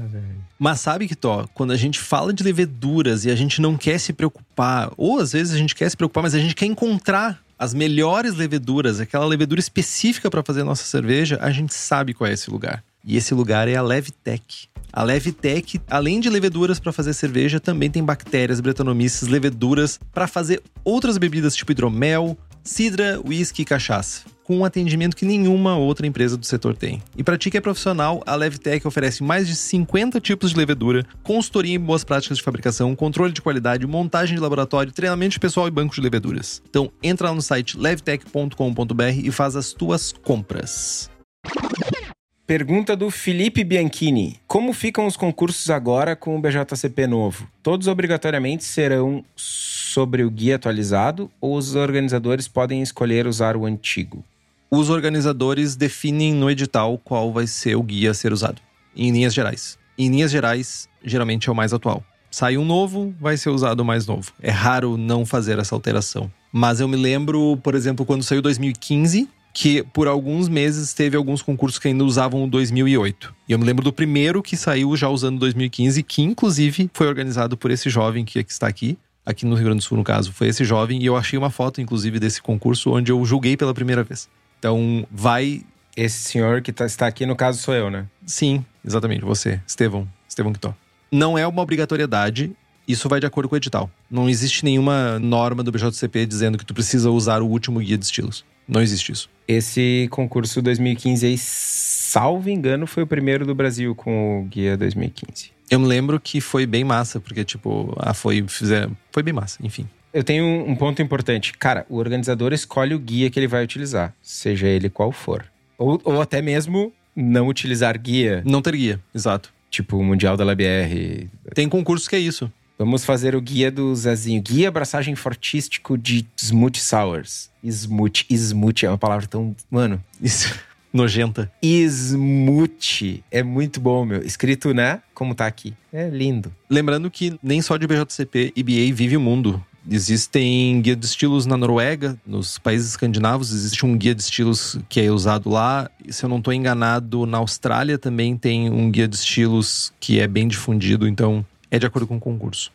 Mas sabe que, Tó, quando a gente fala de leveduras e a gente não quer se preocupar, ou às vezes a gente quer se preocupar, mas a gente quer encontrar as melhores leveduras, aquela levedura específica para fazer a nossa cerveja, a gente sabe qual é esse lugar. E esse lugar é a Levtech. A Levtech, além de leveduras para fazer cerveja, também tem bactérias, bretanomices, leveduras para fazer outras bebidas tipo hidromel, cidra, whisky e cachaça, com um atendimento que nenhuma outra empresa do setor tem. E para ti que é profissional, a Levtech oferece mais de 50 tipos de levedura, consultoria em boas práticas de fabricação, controle de qualidade, montagem de laboratório, treinamento de pessoal e banco de leveduras. Então entra lá no site levtech.com.br e faz as tuas compras. Pergunta do Felipe Bianchini. Como ficam os concursos agora com o BJCP novo? Todos obrigatoriamente serão sobre o guia atualizado ou os organizadores podem escolher usar o antigo? Os organizadores definem no edital qual vai ser o guia a ser usado, em linhas gerais. Em linhas gerais, geralmente é o mais atual. Sai um novo, vai ser usado o mais novo. É raro não fazer essa alteração. Mas eu me lembro, por exemplo, quando saiu 2015, que por alguns meses teve alguns concursos que ainda usavam o 2008. E eu me lembro do primeiro que saiu já usando 2015, que inclusive foi organizado por esse jovem que está aqui, aqui no Rio Grande do Sul, no caso, foi esse jovem, e eu achei uma foto, inclusive, desse concurso onde eu julguei pela primeira vez. Então, vai. Esse senhor que tá, está aqui, no caso, sou eu, né? Sim, exatamente, você, Estevão, Estevão Quitó. Não é uma obrigatoriedade, isso vai de acordo com o edital. Não existe nenhuma norma do BJCP dizendo que tu precisa usar o último guia de estilos. Não existe isso. Esse concurso 2015 aí, salvo engano, foi o primeiro do Brasil com o guia 2015. Eu me lembro que foi bem massa, porque, tipo, ah, foi, foi bem massa, enfim. Eu tenho um ponto importante. Cara, o organizador escolhe o guia que ele vai utilizar, seja ele qual for. Ou, ou até mesmo não utilizar guia. Não ter guia, exato. Tipo o Mundial da LBR. Tem concurso que é isso. Vamos fazer o guia do Zezinho. Guia abraçagem fortístico de Smooth Sours. Smooth. Smooth é uma palavra tão. Mano. Isso. Nojenta. Smooth. É muito bom, meu. Escrito, né? Como tá aqui. É lindo. Lembrando que nem só de BJCP, EBA vive o mundo. Existem guia de estilos na Noruega, nos países escandinavos, existe um guia de estilos que é usado lá. Se eu não estou enganado, na Austrália também tem um guia de estilos que é bem difundido, então é de acordo com o concurso.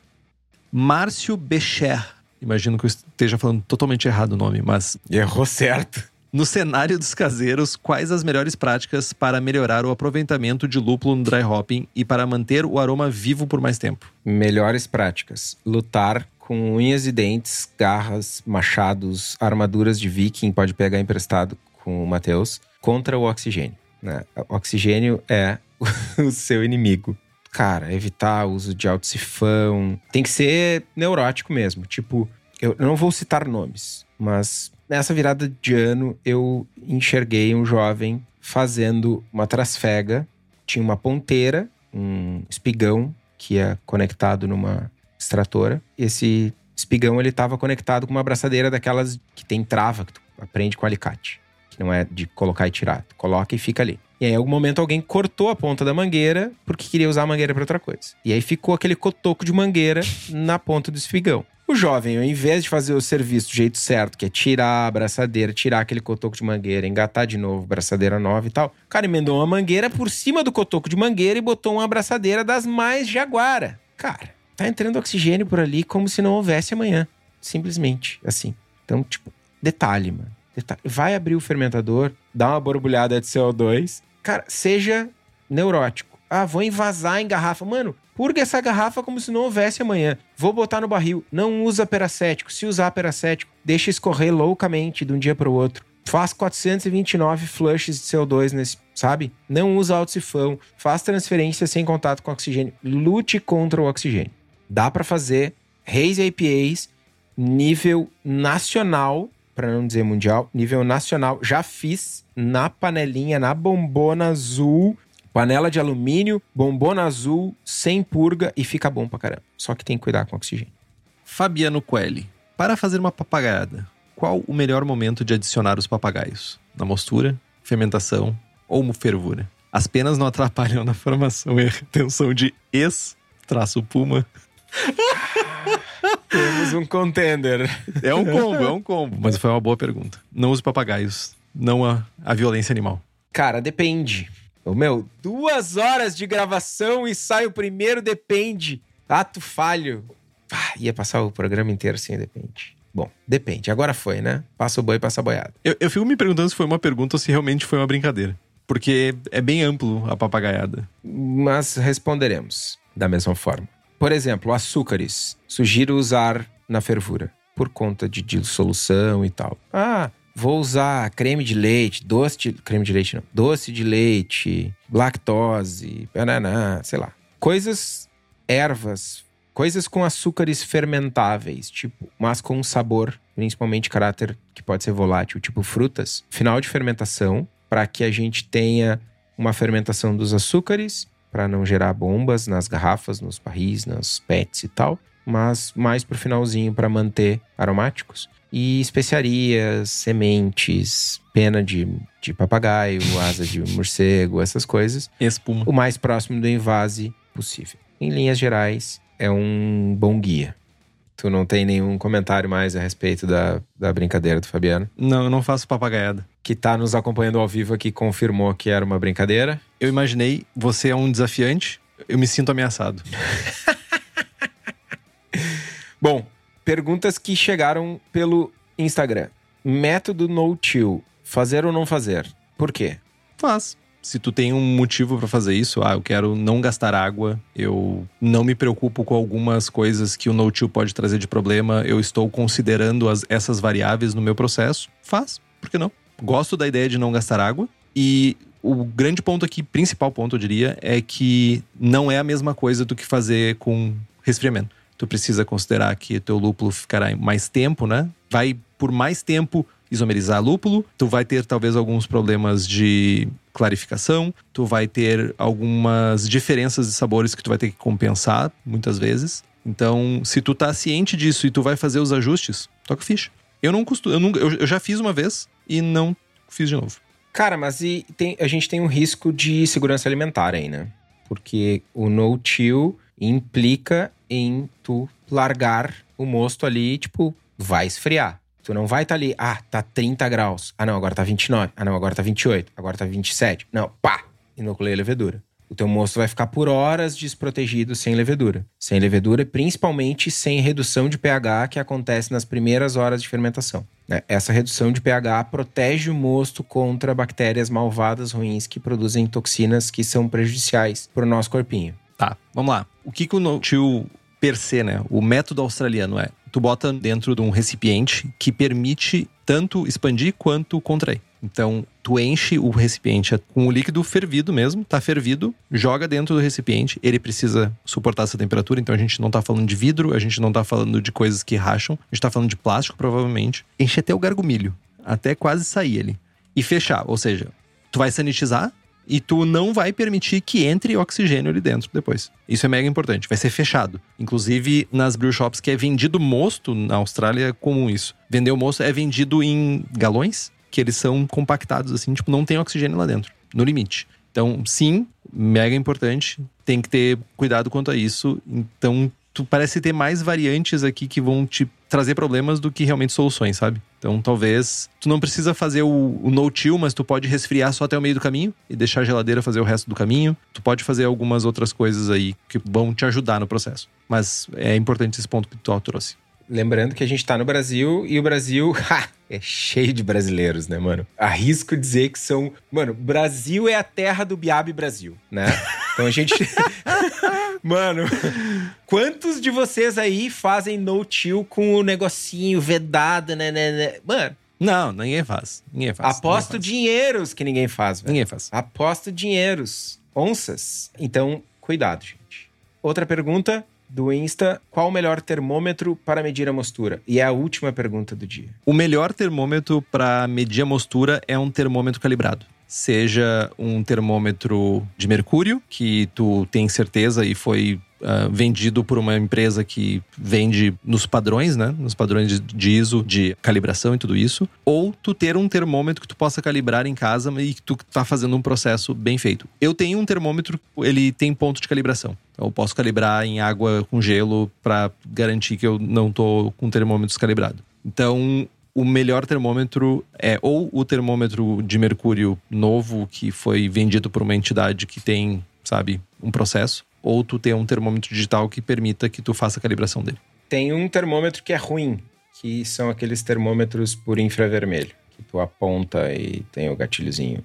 Márcio Becher. Imagino que eu esteja falando totalmente errado o nome, mas. Errou certo. No cenário dos caseiros, quais as melhores práticas para melhorar o aproveitamento de lúpulo no dry hopping e para manter o aroma vivo por mais tempo? Melhores práticas: lutar com unhas e dentes, garras, machados, armaduras de viking, pode pegar emprestado com o Matheus, contra o oxigênio. Né? O oxigênio é o seu inimigo. Cara, evitar o uso de alto-sifão. Tem que ser neurótico mesmo. Tipo, eu não vou citar nomes, mas nessa virada de ano eu enxerguei um jovem fazendo uma trasfega. Tinha uma ponteira, um espigão que é conectado numa extratora. Esse espigão ele estava conectado com uma abraçadeira daquelas que tem trava, que tu aprende com alicate. Que não é de colocar e tirar. Tu coloca e fica ali. E aí, em algum momento, alguém cortou a ponta da mangueira porque queria usar a mangueira para outra coisa. E aí ficou aquele cotoco de mangueira na ponta do espigão. O jovem, ao invés de fazer o serviço do jeito certo, que é tirar a abraçadeira, tirar aquele cotoco de mangueira, engatar de novo, braçadeira nova e tal, o cara emendou uma mangueira por cima do cotoco de mangueira e botou uma abraçadeira das mais jaguara. Cara, tá entrando oxigênio por ali como se não houvesse amanhã. Simplesmente, assim. Então, tipo, detalhe, mano. Detalhe. Vai abrir o fermentador, dá uma borbulhada de CO2. Cara, seja neurótico. Ah, vou envasar em garrafa. Mano, purga essa garrafa como se não houvesse amanhã. Vou botar no barril. Não usa peracético. Se usar peracético, deixa escorrer loucamente de um dia para o outro. Faz 429 flushes de CO2 nesse, sabe? Não usa alto-sifão. Faz transferência sem contato com oxigênio. Lute contra o oxigênio. Dá para fazer Reis APAs nível nacional, para não dizer mundial, nível nacional. Já fiz na panelinha, na bombona azul, panela de alumínio, bombona azul, sem purga e fica bom pra caramba. Só que tem que cuidar com o oxigênio. Fabiano Coelho. Para fazer uma papagaiada, qual o melhor momento de adicionar os papagaios? Na mostura, fermentação ou fervura? As penas não atrapalham na formação e retenção de ex-puma. Temos um contender. É um combo, é um combo. Mas foi uma boa pergunta. Não use papagaios, não a, a violência animal. Cara, depende. Ô, meu, duas horas de gravação e sai o primeiro depende. Ato falho. Ah, ia passar o programa inteiro sem depende. Bom, depende. Agora foi, né? Passa o boi, passa a boiada. Eu, eu fico me perguntando se foi uma pergunta ou se realmente foi uma brincadeira. porque é bem amplo a papagaiada. Mas responderemos da mesma forma. Por exemplo, açúcares. Sugiro usar na fervura, por conta de dissolução e tal. Ah, vou usar creme de leite, doce de... Creme de leite não. Doce de leite, lactose, banana, sei lá. Coisas, ervas, coisas com açúcares fermentáveis, tipo, mas com sabor, principalmente caráter que pode ser volátil, tipo frutas. Final de fermentação, para que a gente tenha uma fermentação dos açúcares, para não gerar bombas nas garrafas, nos barris, nas pets e tal, mas mais pro finalzinho para manter aromáticos. E especiarias, sementes, pena de, de papagaio, asa de morcego, essas coisas. Espuma. O mais próximo do invase possível. Em linhas gerais, é um bom guia. Tu não tem nenhum comentário mais a respeito da, da brincadeira do Fabiano? Não, eu não faço papagaiada. Que tá nos acompanhando ao vivo aqui, confirmou que era uma brincadeira. Eu imaginei, você é um desafiante, eu me sinto ameaçado. Bom, perguntas que chegaram pelo Instagram. Método no-till. Fazer ou não fazer? Por quê? Faz. Se tu tem um motivo pra fazer isso, ah, eu quero não gastar água, eu não me preocupo com algumas coisas que o no-till pode trazer de problema, eu estou considerando as, essas variáveis no meu processo, faz. Por que não? Gosto da ideia de não gastar água e o grande ponto aqui, principal ponto, eu diria, é que não é a mesma coisa do que fazer com resfriamento. Tu precisa considerar que teu lúpulo ficará mais tempo, né? Vai por mais tempo isomerizar lúpulo, tu vai ter talvez alguns problemas de clarificação, tu vai ter algumas diferenças de sabores que tu vai ter que compensar muitas vezes. Então, se tu tá ciente disso e tu vai fazer os ajustes, toca ficha. Eu não costumo, eu, eu já fiz uma vez e não fiz de novo. Cara, mas e tem, a gente tem um risco de segurança alimentar aí, né? Porque o no-till implica em tu largar o mosto ali, tipo, vai esfriar. Tu não vai estar tá ali, ah, tá 30 graus. Ah, não, agora tá 29. Ah, não, agora tá 28. Agora tá 27. Não, pá! Inoculei a levedura. O teu mosto vai ficar por horas desprotegido sem levedura. Sem levedura, principalmente sem redução de pH que acontece nas primeiras horas de fermentação. Né? Essa redução de pH protege o mosto contra bactérias malvadas ruins que produzem toxinas que são prejudiciais para o nosso corpinho. Tá, vamos lá. O que, que o no-till per se, né? O método australiano é: tu bota dentro de um recipiente que permite tanto expandir quanto contrair. Então, tu enche o recipiente com o líquido fervido mesmo, tá fervido, joga dentro do recipiente, ele precisa suportar essa temperatura, então a gente não tá falando de vidro, a gente não tá falando de coisas que racham, a gente tá falando de plástico provavelmente. Enche até o gargumilho, até quase sair ele. E fechar, ou seja, tu vai sanitizar, e tu não vai permitir que entre oxigênio ali dentro depois. Isso é mega importante, vai ser fechado. Inclusive nas brew shops que é vendido mosto na Austrália é comum isso. Vender o mosto é vendido em galões que eles são compactados assim, tipo não tem oxigênio lá dentro, no limite. Então, sim, mega importante, tem que ter cuidado quanto a isso. Então, tu parece ter mais variantes aqui que vão te trazer problemas do que realmente soluções, sabe? Então talvez tu não precisa fazer o, o no-till, mas tu pode resfriar só até o meio do caminho e deixar a geladeira fazer o resto do caminho. Tu pode fazer algumas outras coisas aí que vão te ajudar no processo. Mas é importante esse ponto que tu trouxe. Lembrando que a gente tá no Brasil e o Brasil ha, é cheio de brasileiros, né, mano? Arrisco dizer que são. Mano, Brasil é a terra do Biabe Brasil, né? Então a gente. Mano, quantos de vocês aí fazem no-till com o negocinho vedado, né, né, né? Mano. Não, ninguém faz. Ninguém faz. Aposto ninguém faz. dinheiros que ninguém faz, velho. Ninguém faz. Aposto dinheiros. Onças. Então, cuidado, gente. Outra pergunta do Insta: qual o melhor termômetro para medir a mostura? E é a última pergunta do dia. O melhor termômetro para medir a mostura é um termômetro calibrado seja um termômetro de mercúrio, que tu tem certeza e foi Uh, vendido por uma empresa que vende nos padrões, né? Nos padrões de ISO, de calibração e tudo isso. Ou tu ter um termômetro que tu possa calibrar em casa e que tu tá fazendo um processo bem feito. Eu tenho um termômetro, ele tem ponto de calibração. Então, eu posso calibrar em água com gelo para garantir que eu não tô com termômetros calibrado. Então, o melhor termômetro é ou o termômetro de mercúrio novo que foi vendido por uma entidade que tem, sabe, um processo, ou tu tem um termômetro digital que permita que tu faça a calibração dele. Tem um termômetro que é ruim, que são aqueles termômetros por infravermelho, que tu aponta e tem o gatilhozinho.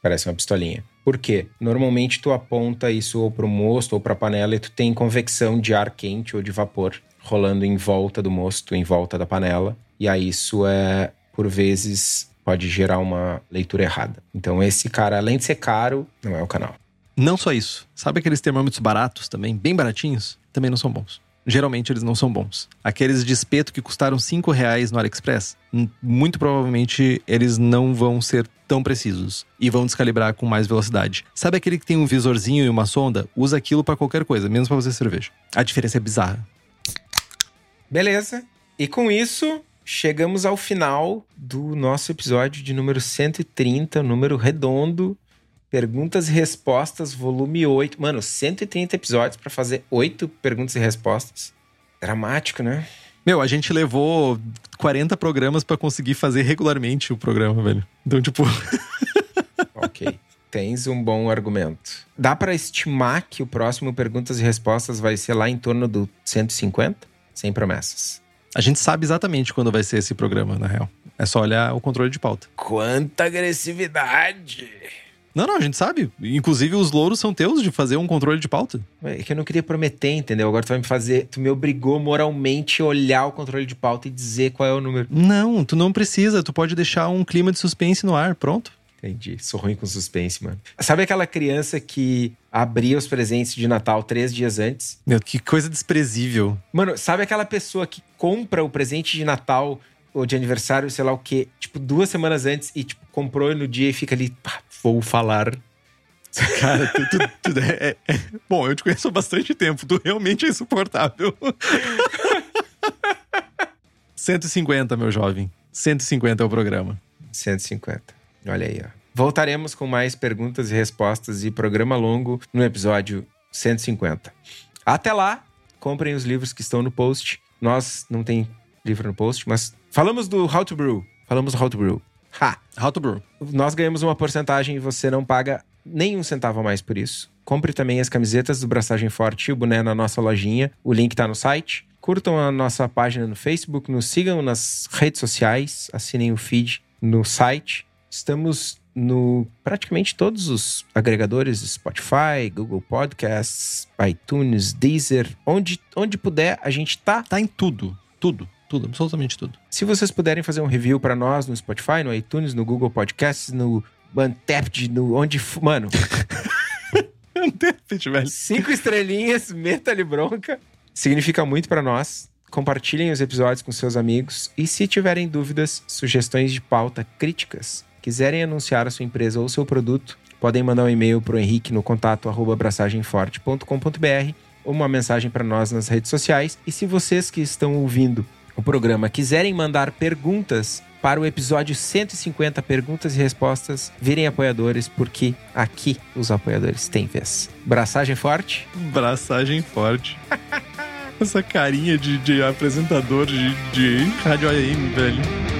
Parece uma pistolinha. Por quê? Normalmente tu aponta isso ou pro mosto ou pra panela e tu tem convecção de ar quente ou de vapor rolando em volta do mosto, em volta da panela. E aí isso é, por vezes, pode gerar uma leitura errada. Então esse cara, além de ser caro, não é o canal. Não só isso. Sabe aqueles termômetros baratos também, bem baratinhos? Também não são bons. Geralmente eles não são bons. Aqueles de espeto que custaram 5 reais no AliExpress, hum, muito provavelmente eles não vão ser tão precisos e vão descalibrar com mais velocidade. Sabe aquele que tem um visorzinho e uma sonda? Usa aquilo para qualquer coisa, menos para fazer cerveja. A diferença é bizarra. Beleza. E com isso, chegamos ao final do nosso episódio de número 130, número redondo. Perguntas e respostas, volume 8. Mano, 130 episódios para fazer 8 perguntas e respostas. Dramático, né? Meu, a gente levou 40 programas para conseguir fazer regularmente o programa, velho. Então, tipo. ok. Tens um bom argumento. Dá para estimar que o próximo Perguntas e Respostas vai ser lá em torno do 150? Sem promessas. A gente sabe exatamente quando vai ser esse programa, na real. É só olhar o controle de pauta. Quanta agressividade! Não, não, a gente sabe. Inclusive, os louros são teus de fazer um controle de pauta. É que eu não queria prometer, entendeu? Agora tu vai me fazer. Tu me obrigou moralmente a olhar o controle de pauta e dizer qual é o número. Não, tu não precisa. Tu pode deixar um clima de suspense no ar. Pronto. Entendi. Sou ruim com suspense, mano. Sabe aquela criança que abria os presentes de Natal três dias antes? Meu, que coisa desprezível. Mano, sabe aquela pessoa que compra o presente de Natal ou de aniversário, sei lá o quê, tipo, duas semanas antes e, tipo, comprou no dia e fica ali, pá, vou falar. Cara, tu, tu, tu é, é, é, Bom, eu te conheço há bastante tempo, tu realmente é insuportável. 150, meu jovem. 150 é o programa. 150. Olha aí, ó. Voltaremos com mais perguntas e respostas e programa longo no episódio 150. Até lá, comprem os livros que estão no post. Nós não tem livro no post, mas falamos do How to Brew. Falamos do How to Brew. Ha! How to Brew. Nós ganhamos uma porcentagem e você não paga nem um centavo a mais por isso. Compre também as camisetas do Braçagem Forte e o boné na nossa lojinha. O link tá no site. Curtam a nossa página no Facebook, nos sigam nas redes sociais, assinem o feed no site. Estamos no praticamente todos os agregadores Spotify, Google Podcasts, iTunes, Deezer, onde, onde puder, a gente tá. Tá em tudo, tudo, tudo, absolutamente tudo. Se vocês puderem fazer um review para nós no Spotify, no iTunes, no Google Podcasts, no Untapped, no onde, mano. Untapped, velho. Cinco estrelinhas, meta-lhe bronca. Significa muito para nós. Compartilhem os episódios com seus amigos e se tiverem dúvidas, sugestões de pauta, críticas, quiserem anunciar a sua empresa ou seu produto, podem mandar um e-mail para o Henrique no contato abraçagemforte.com.br ou uma mensagem para nós nas redes sociais. E se vocês que estão ouvindo o programa quiserem mandar perguntas para o episódio 150 Perguntas e Respostas, virem apoiadores, porque aqui os apoiadores têm vez. Braçagem forte? Braçagem forte. Essa carinha de, de apresentador de, de rádio AM, velho.